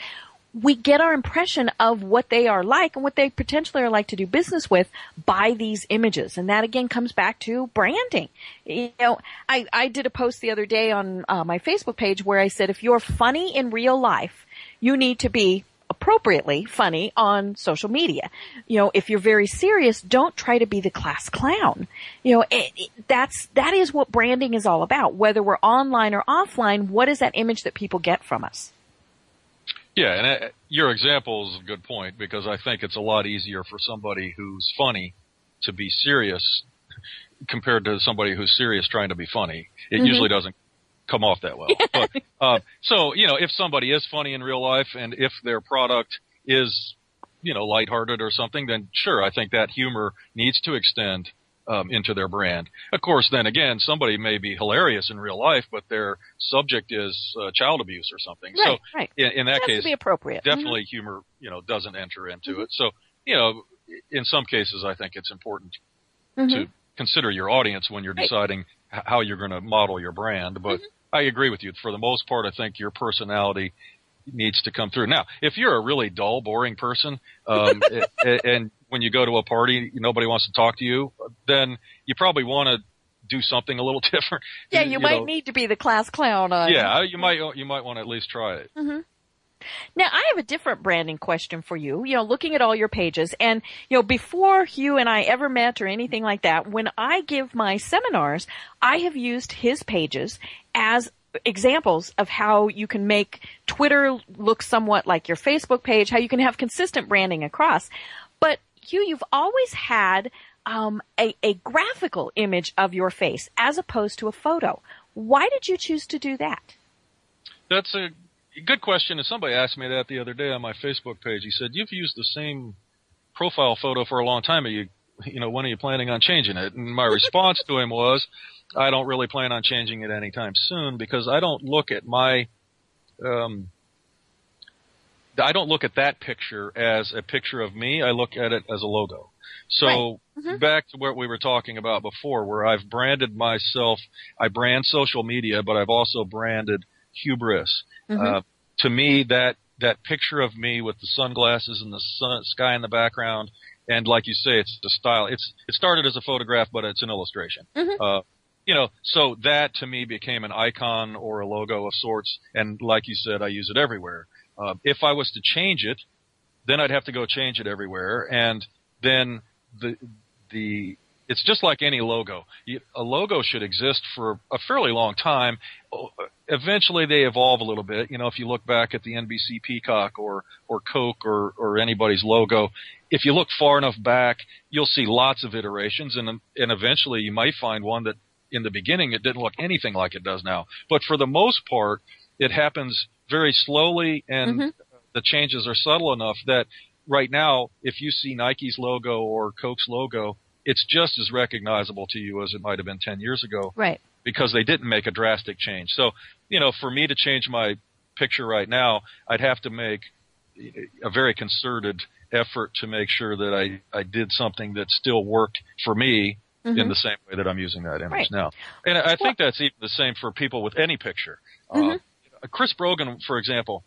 Speaker 2: We get our impression of what they are like and what they potentially are like to do business with by these images. And that again comes back to branding. You know, I, I did a post the other day on uh, my Facebook page where I said if you're funny in real life, you need to be appropriately funny on social media. You know, if you're very serious, don't try to be the class clown. You know, it, it, that's, that is what branding is all about. Whether we're online or offline, what is that image that people get from us?
Speaker 3: Yeah, and uh, your example is a good point because I think it's a lot easier for somebody who's funny to be serious compared to somebody who's serious trying to be funny. It mm-hmm. usually doesn't come off that well. but, uh, so, you know, if somebody is funny in real life and if their product is, you know, lighthearted or something, then sure, I think that humor needs to extend um, into their brand. Of course, then again, somebody may be hilarious in real life, but their subject is uh, child abuse or something.
Speaker 2: Right,
Speaker 3: so
Speaker 2: right.
Speaker 3: in, in that case,
Speaker 2: be appropriate.
Speaker 3: definitely
Speaker 2: mm-hmm.
Speaker 3: humor, you know, doesn't enter into
Speaker 2: mm-hmm.
Speaker 3: it. So, you know, in some cases, I think it's important
Speaker 2: mm-hmm.
Speaker 3: to consider your audience when you're deciding h- how you're going to model your brand. But I agree with you. For the most part, I think your personality needs to come through. Now, if you're a really dull, boring person, um, a- and when you go to a party, nobody wants to talk to you, then you probably want to do something a little different.
Speaker 2: Yeah, you, might
Speaker 3: know.
Speaker 2: need to be the class clown on.
Speaker 3: Yeah, you might. You might want to at least try it.
Speaker 2: Now, I have a different branding question for you. You know, looking at all your pages and, you know, before Hugh and I ever met or anything like that, when I give my seminars, I have used his pages as examples of how you can make Twitter look somewhat like your Facebook page, how you can have consistent branding across. But Hugh, you've always had um, a, a graphical image of your face as opposed to a photo. Why did you choose to do that?
Speaker 3: That's a good question. And somebody asked me that the other day on my Facebook page. He said, "You've used the same profile photo for a long time. Are you, you know, when are you planning on changing it?" And my response to him was, "I don't really plan on changing it anytime soon because I don't look at my, um, I don't look at that picture as a picture of me. I look at it as a logo. So back to what we were talking about before, where I've branded myself. I brand social media, but I've also branded Hugh Briss. Uh, to me, that that picture of me with the sunglasses and the sun, sky in the background, and like you say, it's the style. It's it started as a photograph, but it's an illustration. Uh, you know, so that to me became an icon or a logo of sorts. And like you said, I use it everywhere. Uh, if I was to change it, then I'd have to go change it everywhere, and then the the it's just like any logo. You, a logo should exist for a fairly long time. Eventually, they evolve a little bit. You know, if you look back at the NBC Peacock or or Coke or or anybody's logo, if you look far enough back, you'll see lots of iterations, and and eventually you might find one that in the beginning it didn't look anything like it does now. But for the most part, it happens very slowly, and mm-hmm. the changes are subtle enough that right now, if you see Nike's logo or Coke's logo, it's just as recognizable to you as it might have been 10 years ago
Speaker 2: Right.
Speaker 3: Because they didn't make a drastic change. So, you know, for me to change my picture right now, I'd have to make a very concerted effort to make sure that I, I did something that still worked for me in the same way that I'm using that image
Speaker 2: Right.
Speaker 3: now. And I think that's even the same for people with any picture. Uh, Chris Brogan, for example,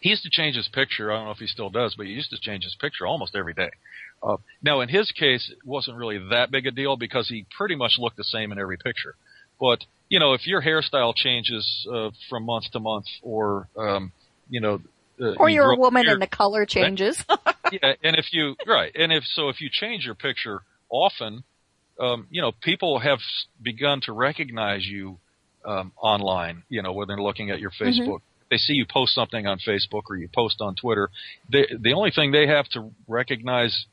Speaker 3: he used to change his picture. I don't know if he still does, but he used to change his picture almost every day. Uh, now, in his case, it wasn't really that big a deal because he pretty much looked the same in every picture. But you know, if your hairstyle changes uh, from month to month, or um, you know, uh,
Speaker 2: Or
Speaker 3: you
Speaker 2: you're a woman
Speaker 3: beard-
Speaker 2: and the color changes.
Speaker 3: yeah, and if you right, and if so, if you change your picture often, um, you know, people have begun to recognize you um, online. You know, when they're looking at your Facebook, they see you post something on Facebook or you post on Twitter. They, the only thing they have to recognize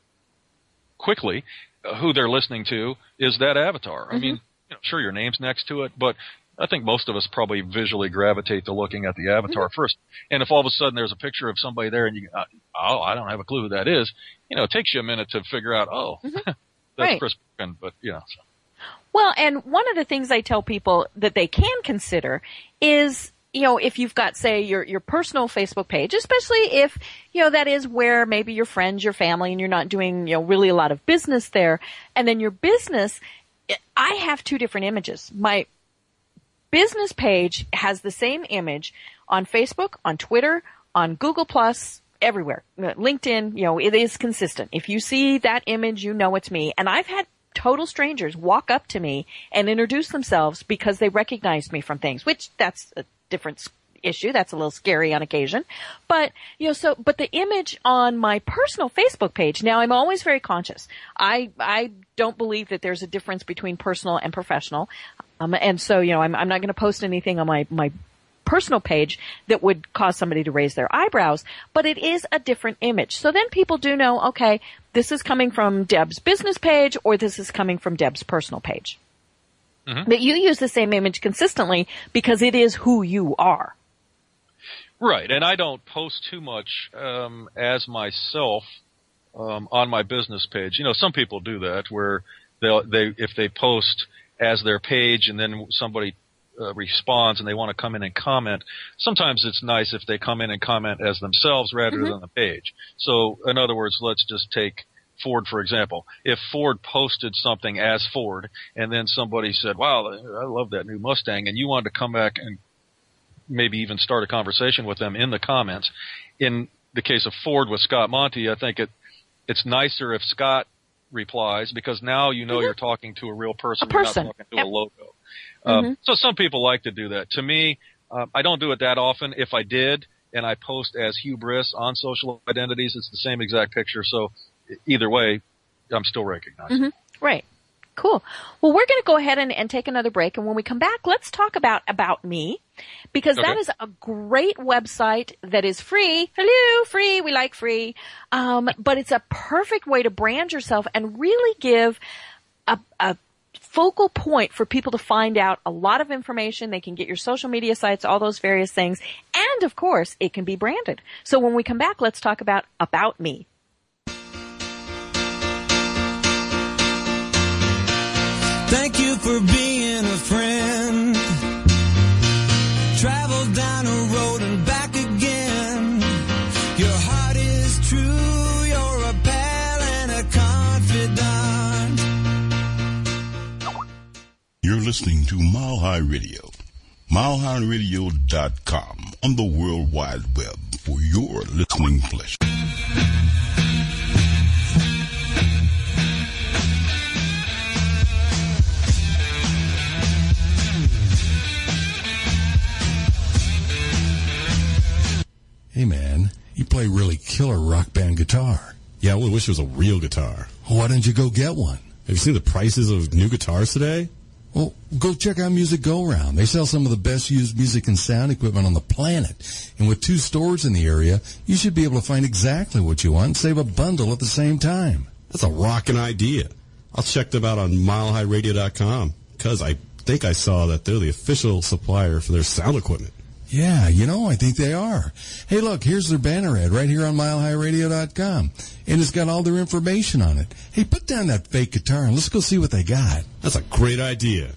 Speaker 3: quickly uh, who they're listening to is that avatar. I mean, know, sure, your name's next to it, but I think most of us probably visually gravitate to looking at the avatar first. And if all of a sudden there's a picture of somebody there and you, uh, oh, I don't have a clue who that is, you know, it takes you a minute to figure out, oh, that's
Speaker 2: Right.
Speaker 3: Chris but you know, so.
Speaker 2: Well, and one of the things I tell people that they can consider is you know, if you've got, say, your, your personal Facebook page, especially if, you know, that is where maybe your friends, your family, and you're not doing, you know, really a lot of business there. And then your business, I have two different images. My business page has the same image on Facebook, on Twitter, on Google Plus, everywhere. LinkedIn, you know, it is consistent. If you see that image, you know it's me. And I've had total strangers walk up to me and introduce themselves because they recognized me from things, which that's a different issue. That's a little scary on occasion. But, you know, so, but the image on my personal Facebook page, now I'm always very conscious. I, I don't believe that there's a difference between personal and professional. Um, and so, you know, I'm, I'm not going to post anything on my, my personal page that would cause somebody to raise their eyebrows, but it is a different image. So then people do know, okay, this is coming from Deb's business page or this is coming from Deb's personal page. Mm-hmm. But you use the same image consistently because it is who you are.
Speaker 3: Right, and I don't post too much um, as myself um, on my business page. You know, some people do that where they they if they post as their page and then somebody uh, responds and they want to come in and comment, sometimes it's nice if they come in and comment as themselves rather mm-hmm. than the page. So, in other words, let's just take Ford, for example. If Ford posted something as Ford and then somebody said, wow, I love that new Mustang, and you wanted to come back and maybe even start a conversation with them in the comments. In the case of Ford with Scott Monty, I think it, it's nicer if Scott replies because now you know mm-hmm. you're talking to a real person.
Speaker 2: A person.
Speaker 3: Not talking to
Speaker 2: yep.
Speaker 3: a logo. Um, mm-hmm. So some people like to do that. To me, uh, I don't do it that often. If I did, and I post as Hugh Briss on social identities, it's the same exact picture. So either way, I'm still recognized.
Speaker 2: Mm-hmm. Right. Cool. Well, we're going to go ahead and, and, take another break. And when we come back, let's talk about About Me because okay. that is a great website that is free. Hello, free. We like free. Um, but it's a perfect way to brand yourself and really give a, a focal point for people to find out a lot of information. They can get your social media sites, all those various things. And of course, it can be branded. So when we come back, let's talk about About Me.
Speaker 1: Thank you for being a friend. Travel down a road and back again. Your heart is true, you're a pal and a confidant.
Speaker 4: You're listening to Mile High Radio. MileHighRadio.com on the World Wide Web for your listening pleasure.
Speaker 6: Hey man, you play really killer rock band guitar.
Speaker 7: Yeah, I wish it was a real guitar.
Speaker 6: Why don't you go get one?
Speaker 7: Have you seen the prices of new guitars today?
Speaker 6: Well, go check out Music Go Round. They sell some of the best used music and sound equipment on the planet. And with two stores in the area, you should be able to find exactly what you want and save a bundle at the same time.
Speaker 7: That's a rocking idea. I'll check them out on milehighradio.com because I think I saw that they're the official supplier for their sound equipment.
Speaker 6: Yeah, you know, I think they are. Hey, look, here's their banner ad right here on milehighradio.com. And it's got all their information on it. Hey, put down that fake guitar and let's go see what they got.
Speaker 7: That's a great idea.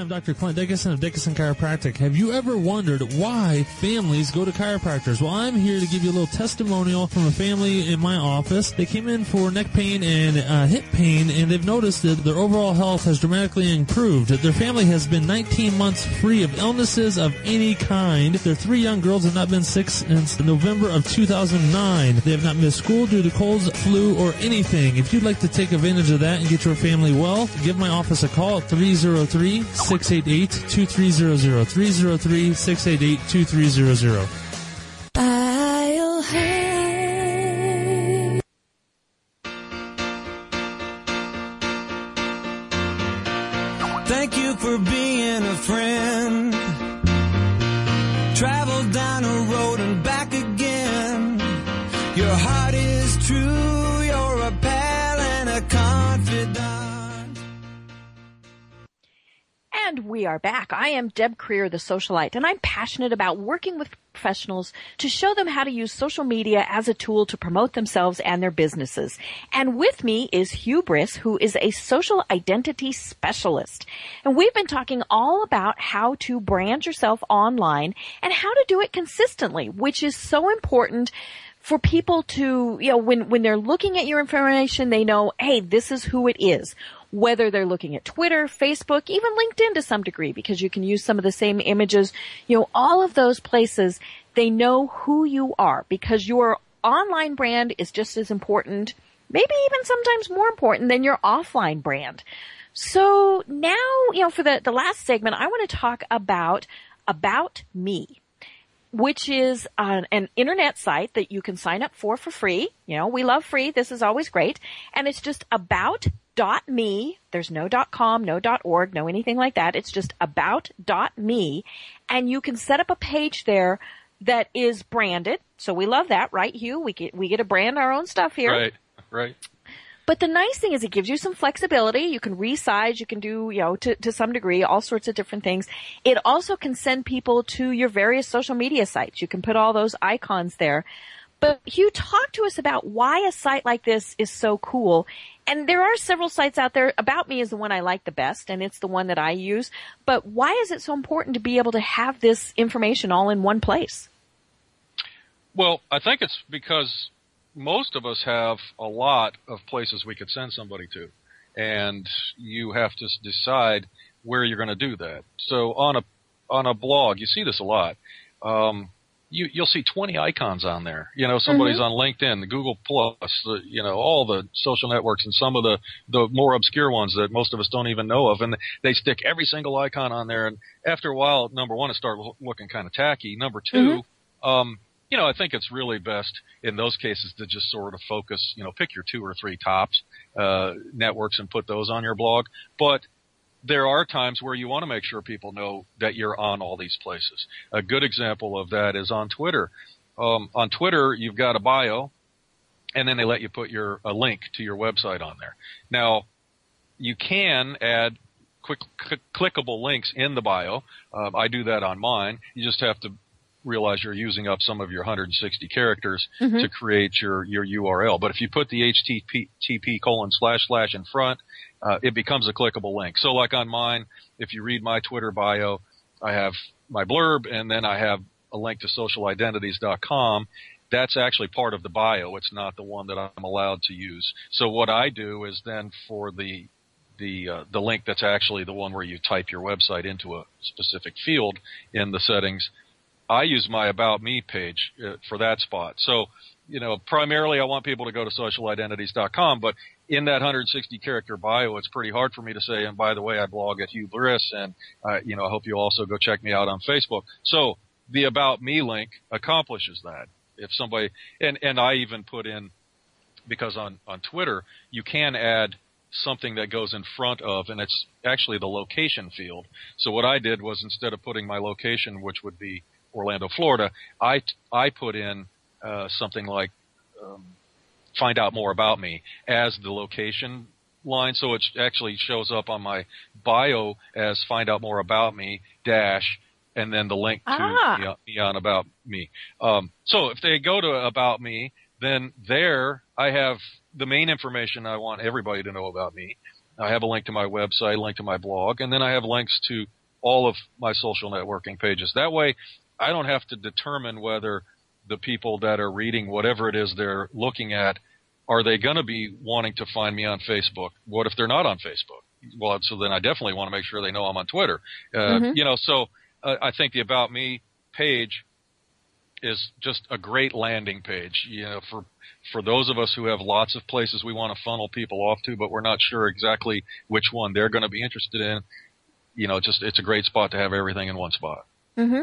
Speaker 8: I'm Dr. Clint Dickinson of Dickinson Chiropractic. Have you ever wondered why families go to chiropractors? Well, I'm here to give you a little testimonial from a family in my office. They came in for neck pain and uh, hip pain, and they've noticed that their overall health has dramatically improved. Their family has been 19 months free of illnesses of any kind. Their three young girls have not been sick since November of 2009. They have not missed school due to colds, flu, or anything. If you'd like to take advantage of that and get your family well, give my office a call at 303 688 2300. 303 688 2300.
Speaker 2: Are back. I am Deb Krier, the socialite, and I'm passionate about working with professionals to show them how to use social media as a tool to promote themselves and their businesses. And with me is Hugh Briss, who is a social identity specialist. And we've been talking all about how to brand yourself online and how to do it consistently, which is so important for people to, you know, when, when they're looking at your information, they know, hey, this is who it is whether they're looking at Twitter, Facebook, even LinkedIn to some degree, because you can use some of the same images. You know, all of those places, they know who you are because your online brand is just as important, maybe even sometimes more important than your offline brand. So now, you know, for the, the last segment, I want to talk about, about me which is an, an, internet site that you can sign up for for free. You know, we love free. This is always great. And it's just about dot me. There's no dot com, no dot org, no anything like that. It's just about dot me. And you can set up a page there that is branded. So we love that, right, Hugh? We get, we get to brand our own stuff here.
Speaker 3: Right, right.
Speaker 2: But the nice thing is it gives you some flexibility. You can resize, you can do, you know, to, to some degree, all sorts of different things. It also can send people to your various social media sites. You can put all those icons there. But Hugh, talk to us about why a site like this is so cool. And there are several sites out there. About Me is the one I like the best, and it's the one that I use. But why is it so important to be able to have this information all in one place?
Speaker 3: Well, I think it's because most of us have a lot of places we could send somebody to, and you have to decide where you're going to do that. So on a on a blog, you see this a lot. Um, you, you'll see 20 icons on there. You know, somebody's mm-hmm. on LinkedIn, the Google Plus, the, you know, all the social networks and some of the, the more obscure ones that most of us don't even know of. And they stick every single icon on there. And after a while, number one, it starts looking kind of tacky. Number 2 mm-hmm. um, you know, I think it's really best in those cases to just sort of focus, you know, pick your two or three tops, uh, networks and put those on your blog. But there are times where you want to make sure people know that you're on all these places. A good example of that is on Twitter. Um, on Twitter, you've got a bio, and then they let you put your a link to your website on there. Now, you can add quick clickable links in the bio. Uh, I do that on mine. You just have to realize you're using up some of your 160 characters mm-hmm. to create your your URL. But if you put the HTTP colon slash slash in front, uh, it becomes a clickable link. So like on mine, if you read my Twitter bio, I have my blurb and then I have a link to socialidentities.com. That's actually part of the bio. It's not the one that I'm allowed to use. So what I do is then for the the uh, the link that's actually the one where you type your website into a specific field in the settings. I use my about me page uh, for that spot. So, you know, primarily I want people to go to socialidentities.com, but in that 160 character bio, it's pretty hard for me to say, and by the way, I blog at Hugh Briss, and, uh, you know, I hope you also go check me out on Facebook. So the About Me link accomplishes that. If somebody, and, and I even put in, because on, on Twitter, you can add something that goes in front of, and it's actually the location field. So what I did was instead of putting my location, which would be Orlando, Florida, I, I put in, uh, something like, um, find out more about me as the location line. So it actually shows up on my bio as find out more about me dash and then the link to ah. About me. Um, so if they go to about me, then there I have the main information I want everybody to know about me. I have a link to my website, a link to my blog, and then I have links to all of my social networking pages. That way I don't have to determine whether the people that are reading whatever it is they're looking at are they going to be wanting to find me on Facebook? What if they're not on Facebook? Well, so then I definitely want to make sure they know I'm on Twitter. Uh, mm-hmm. You know, so uh, I think the About Me page is just a great landing page. You know, for for those of us who have lots of places we want to funnel people off to, but we're not sure exactly which one they're going to be interested in. You know, just it's a great spot to have everything in one spot.
Speaker 2: Mm-hmm.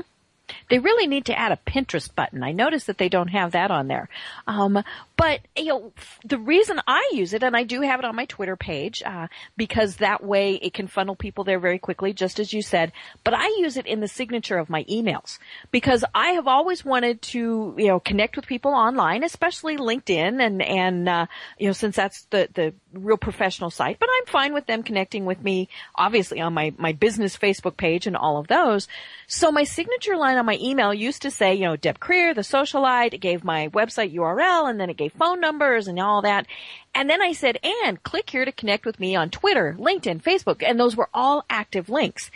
Speaker 2: They really need to add a Pinterest button. I noticed that they don't have that on there. Um, But you know, the reason I use it, and I do have it on my Twitter page, uh, because that way it can funnel people there very quickly, just as you said. But I use it in the signature of my emails because I have always wanted to, you know, connect with people online, especially LinkedIn, and and uh, you know, since that's the the real professional site. But I'm fine with them connecting with me, obviously on my my business Facebook page and all of those. So my signature line on my email used to say, you know, Deb Krier, the socialite. It gave my website URL, and then it gave phone numbers and all that. And then I said, and click here to connect with me on Twitter, LinkedIn, Facebook, and those were all active links.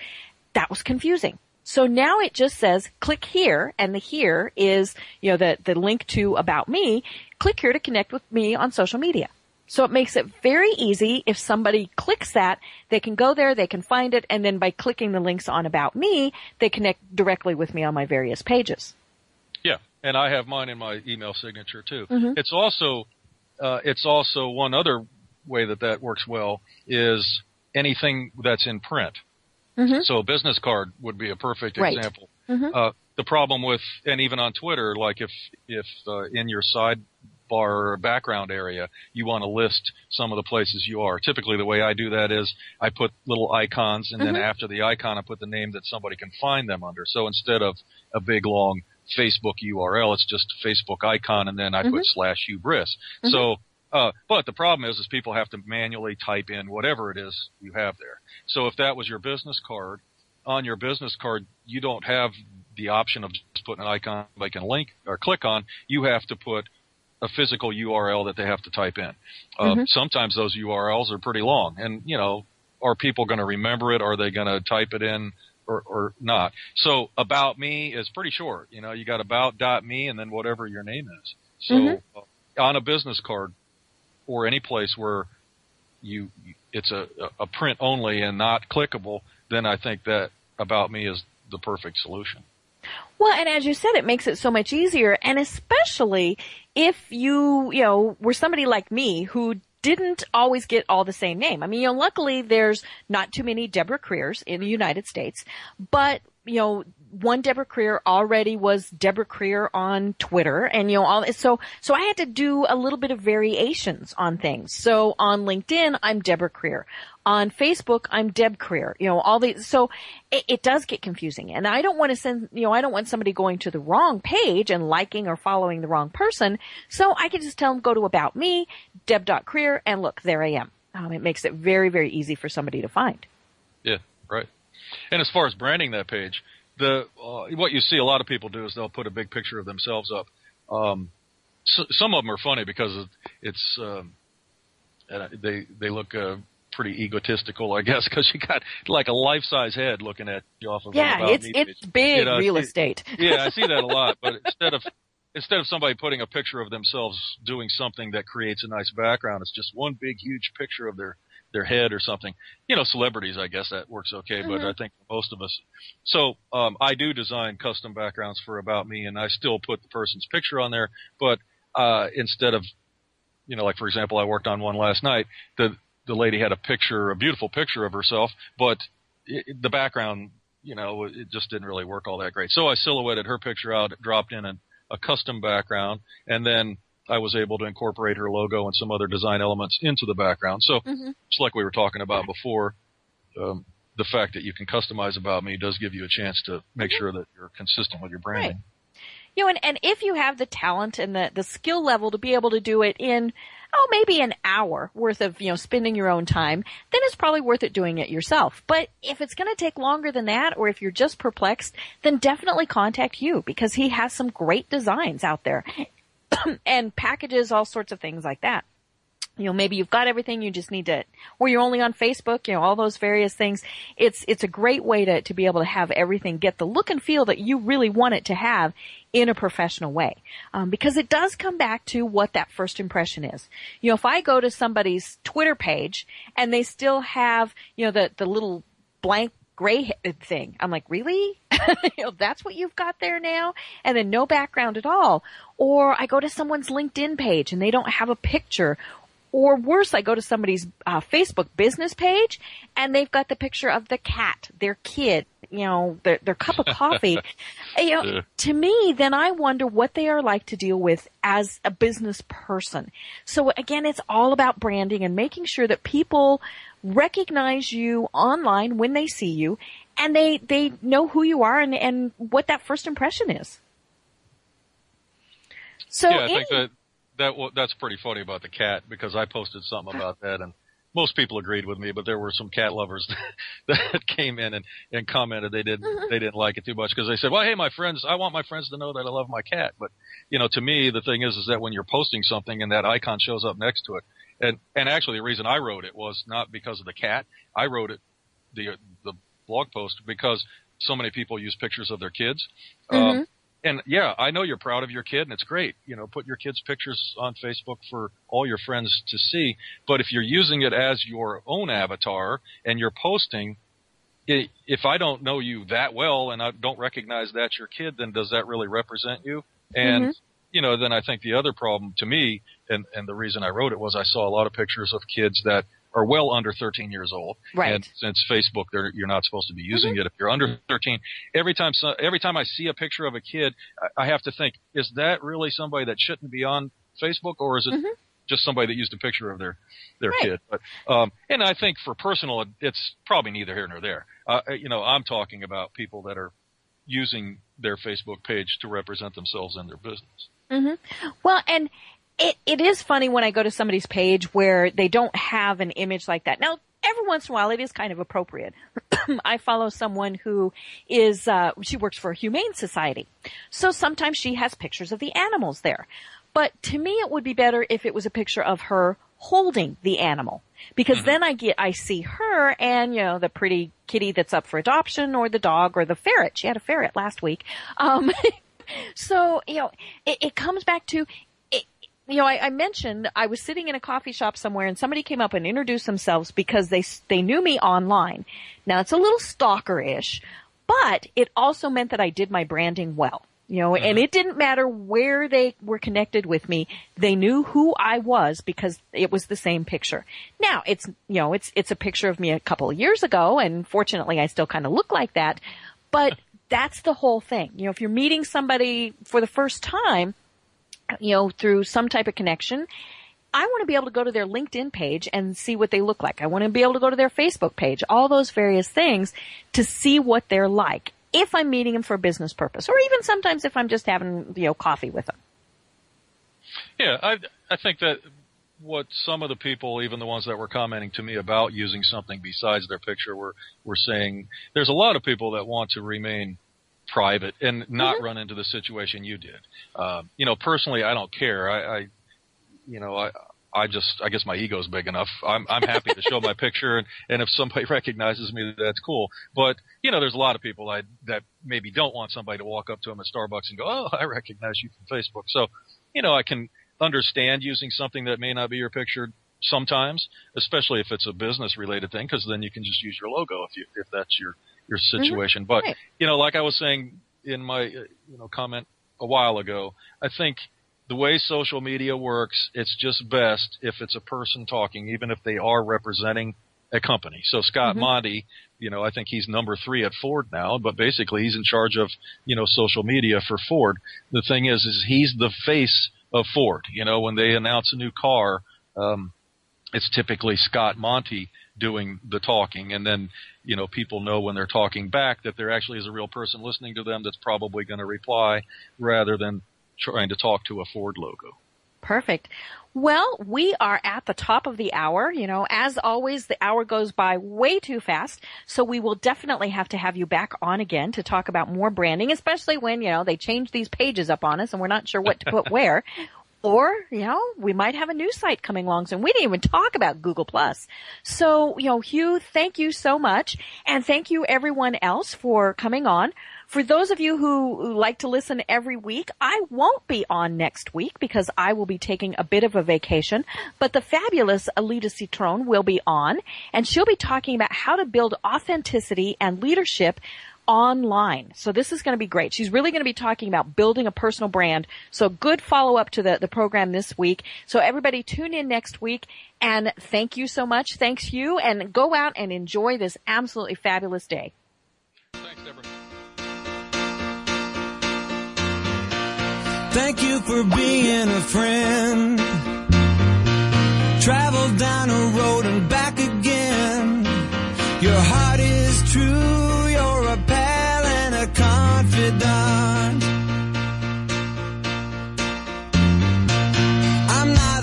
Speaker 2: That was confusing. So now it just says click here and the here is, you know, the, the link to about me. Click here to connect with me on social media. So it makes it very easy. If somebody clicks that, they can go there, they can find it, and then by clicking the links on about me, they connect directly with me on my various pages.
Speaker 3: And I have mine in my email signature too. It's also uh, it's also one other way that that works well is anything that's in print. So a business card would be a perfect
Speaker 2: Right.
Speaker 3: example. Uh, the problem with and even on Twitter, like if if uh, in your sidebar or background area you want to list some of the places you are. Typically, the way I do that is I put little icons, and then after the icon, I put the name that somebody can find them under. So instead of a big long Facebook URL, it's just a Facebook icon, and then I put slash hughbriss. So, uh, but the problem is, is people have to manually type in whatever it is you have there. So if that was your business card, on your business card, you don't have the option of just putting an icon they can link or click on. You have to put a physical URL that they have to type in. Uh, Sometimes those URLs are pretty long, and you know, are people going to remember it? Are they going to type it in or, or not? So about me is pretty short. You know, you got about dot me and then whatever your name is. So uh, on a business card or any place where you it's a, a print only and not clickable, then I think that about me is the perfect solution.
Speaker 2: Well, and as you said, it makes it so much easier, and especially if you, you know, were somebody like me who didn't always get all the same name. I mean, you know, luckily there's not too many Deborah Kriers in the United States, but you know, one Deborah Krier already was Deborah Krier on Twitter and you know, all, so, so I had to do a little bit of variations on things. So on LinkedIn, I'm Deborah Krier. On Facebook, I'm Deb Krier. You know, all these, so it, it does get confusing and I don't want to send, you know, I don't want somebody going to the wrong page and liking or following the wrong person. So I can just tell them go to about me, deb.krier and look, there I am. Um, it makes it very, very easy for somebody to find.
Speaker 3: Yeah, right. And as far as branding that page, the uh, what you see a lot of people do is they'll put a big picture of themselves up. Um, so, some of them are funny because it's um, and they they look uh, pretty egotistical, I guess, because you got like a life size head looking at you off of
Speaker 2: Yeah, it's
Speaker 3: Me
Speaker 2: it's big
Speaker 3: You know,
Speaker 2: real
Speaker 3: it-
Speaker 2: estate.
Speaker 3: yeah, I see that a lot. But instead of instead of somebody putting a picture of themselves doing something that creates a nice background, it's just one big huge picture of their their head or something. You know, celebrities, I guess that works okay, but I think most of us. So um, I do design custom backgrounds for about me, and I still put the person's picture on there, but uh, instead of you know, like for example, I worked on one last night. The the lady had a picture, a beautiful picture of herself, but it, the background, you know, it just didn't really work all that great. So I silhouetted her picture out, dropped in a, a custom background, and then I was able to incorporate her logo and some other design elements into the background. So just like we were talking about before, um, the fact that you can customize about me does give you a chance to make sure that you're consistent with your branding.
Speaker 2: You know, and, and if you have the talent and the, the skill level to be able to do it in, oh, maybe an hour worth of, you know, spending your own time, then it's probably worth it doing it yourself. But if it's going to take longer than that, or if you're just perplexed, then definitely contact you because he has some great designs out there and packages, all sorts of things like that you know, maybe you've got everything, you just need to, or you're only on Facebook, you know, all those various things. It's, it's a great way to, to be able to have everything get the look and feel that you really want it to have in a professional way. Um, because it does come back to what that first impression is. You know, if I go to somebody's Twitter page and they still have, you know, the, the little blank gray thing. I'm like, really? you know, that's what you've got there now? And then no background at all. Or I go to someone's LinkedIn page and they don't have a picture or worse, I go to somebody's uh, Facebook business page and they've got the picture of the cat, their kid, you know, their, their cup of coffee, you know,
Speaker 3: Yeah.
Speaker 2: to me, then I wonder what they are like to deal with as a business person. So again, it's all about branding and making sure that people recognize you online when they see you and they, they know who you are and, and what that first impression is. So
Speaker 3: yeah, I
Speaker 2: any-
Speaker 3: think that that that's pretty funny about the cat because I posted something about that and most people agreed with me, but there were some cat lovers that came in and, and commented they didn't mm-hmm. they didn't like it too much because they said, "Well, hey, my friends, I want my friends to know that I love my cat." But you know, to me, the thing is, is that when you're posting something and that icon shows up next to it, and and actually the reason I wrote it was not because of the cat. I wrote it the the blog post because so many people use pictures of their kids. Um, and yeah, I know you're proud of your kid and it's great. You know, put your kid's pictures on Facebook for all your friends to see. But if you're using it as your own avatar and you're posting, i if I don't know you that well and I don't recognize that's your kid, then does that really represent you? And, you know, then I think the other problem to me, and, and the reason I wrote it was I saw a lot of pictures of kids that are well under 13 years old.
Speaker 2: Right.
Speaker 3: And since Facebook, they're, you're not supposed to be using it if you're under 13. Every time, so, every time I see a picture of a kid, I, I have to think, is that really somebody that shouldn't be on Facebook, or is it just somebody that used a picture of their their
Speaker 2: Right.
Speaker 3: kid? But um, and I think for personal, it's probably neither here nor there. Uh, you know, I'm talking about people that are using their Facebook page to represent themselves and their business.
Speaker 2: Well, and it, it is funny when I go to somebody's page where they don't have an image like that. Now, every once in a while, it is kind of appropriate. I follow someone who is, uh, she works for a humane society. So sometimes she has pictures of the animals there. But to me, it would be better if it was a picture of her holding the animal. Because then I get, I see her and, you know, the pretty kitty that's up for adoption or the dog or the ferret. She had a ferret last week. Um, so, you know, it, it comes back to, you know, I, I mentioned I was sitting in a coffee shop somewhere and somebody came up and introduced themselves because they, they knew me online. Now it's a little stalker-ish, but it also meant that I did my branding well. You know, and mm-hmm. it didn't matter where they were connected with me. They knew who I was because it was the same picture. Now it's, you know, it's, it's a picture of me a couple of years ago and fortunately I still kind of look like that. But that's the whole thing. You know, if you're meeting somebody for the first time, you know, through some type of connection, I want to be able to go to their LinkedIn page and see what they look like. I want to be able to go to their Facebook page, all those various things to see what they're like. If I'm meeting them for a business purpose, or even sometimes if I'm just having, you know, coffee with them.
Speaker 3: Yeah, I I think that what some of the people, even the ones that were commenting to me about using something besides their picture, were were saying there's a lot of people that want to remain private and not run into the situation you did. Uh, you know, personally, I don't care. I, I you know, I. I just, I guess my ego's big enough. I'm, I'm happy to show my picture, and, and if somebody recognizes me, that's cool. But you know, there's a lot of people I, that maybe don't want somebody to walk up to them at Starbucks and go, "Oh, I recognize you from Facebook." So, you know, I can understand using something that may not be your picture sometimes, especially if it's a business related thing, because then you can just use your logo if you if that's your your situation. But
Speaker 2: Right.
Speaker 3: you know, like I was saying in my uh, you know comment a while ago, I think the way social media works, it's just best if it's a person talking, even if they are representing a company. So Scott Monty, you know, I think he's number three at Ford now, but basically he's in charge of, you know, social media for Ford. The thing is, is he's the face of Ford. You know, when they announce a new car, um, it's typically Scott Monty doing the talking and then you know people know when they're talking back that there actually is a real person listening to them that's probably going to reply rather than trying to talk to a Ford logo.
Speaker 2: Perfect. Well, we are at the top of the hour. You know, as always, the hour goes by way too fast. So we will definitely have to have you back on again to talk about more branding, especially when, you know, they change these pages up on us and we're not sure what to put where. Or, you know, we might have a new site coming along soon. We didn't even talk about Google Plus. So, you know, Hugh, thank you so much. And thank you everyone else for coming on. For those of you who like to listen every week, I won't be on next week because I will be taking a bit of a vacation, but the fabulous Alita Citron will be on and she'll be talking about how to build authenticity and leadership online. So this is going to be great. She's really going to be talking about building a personal brand. So good follow up to the, the program this week. So everybody tune in next week and thank you so much. Thanks you and go out and enjoy this absolutely fabulous day.
Speaker 3: Thanks, Deborah.
Speaker 1: Thank you for being a friend. Travel down a road and back again. Your heart is true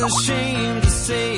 Speaker 1: ashamed to say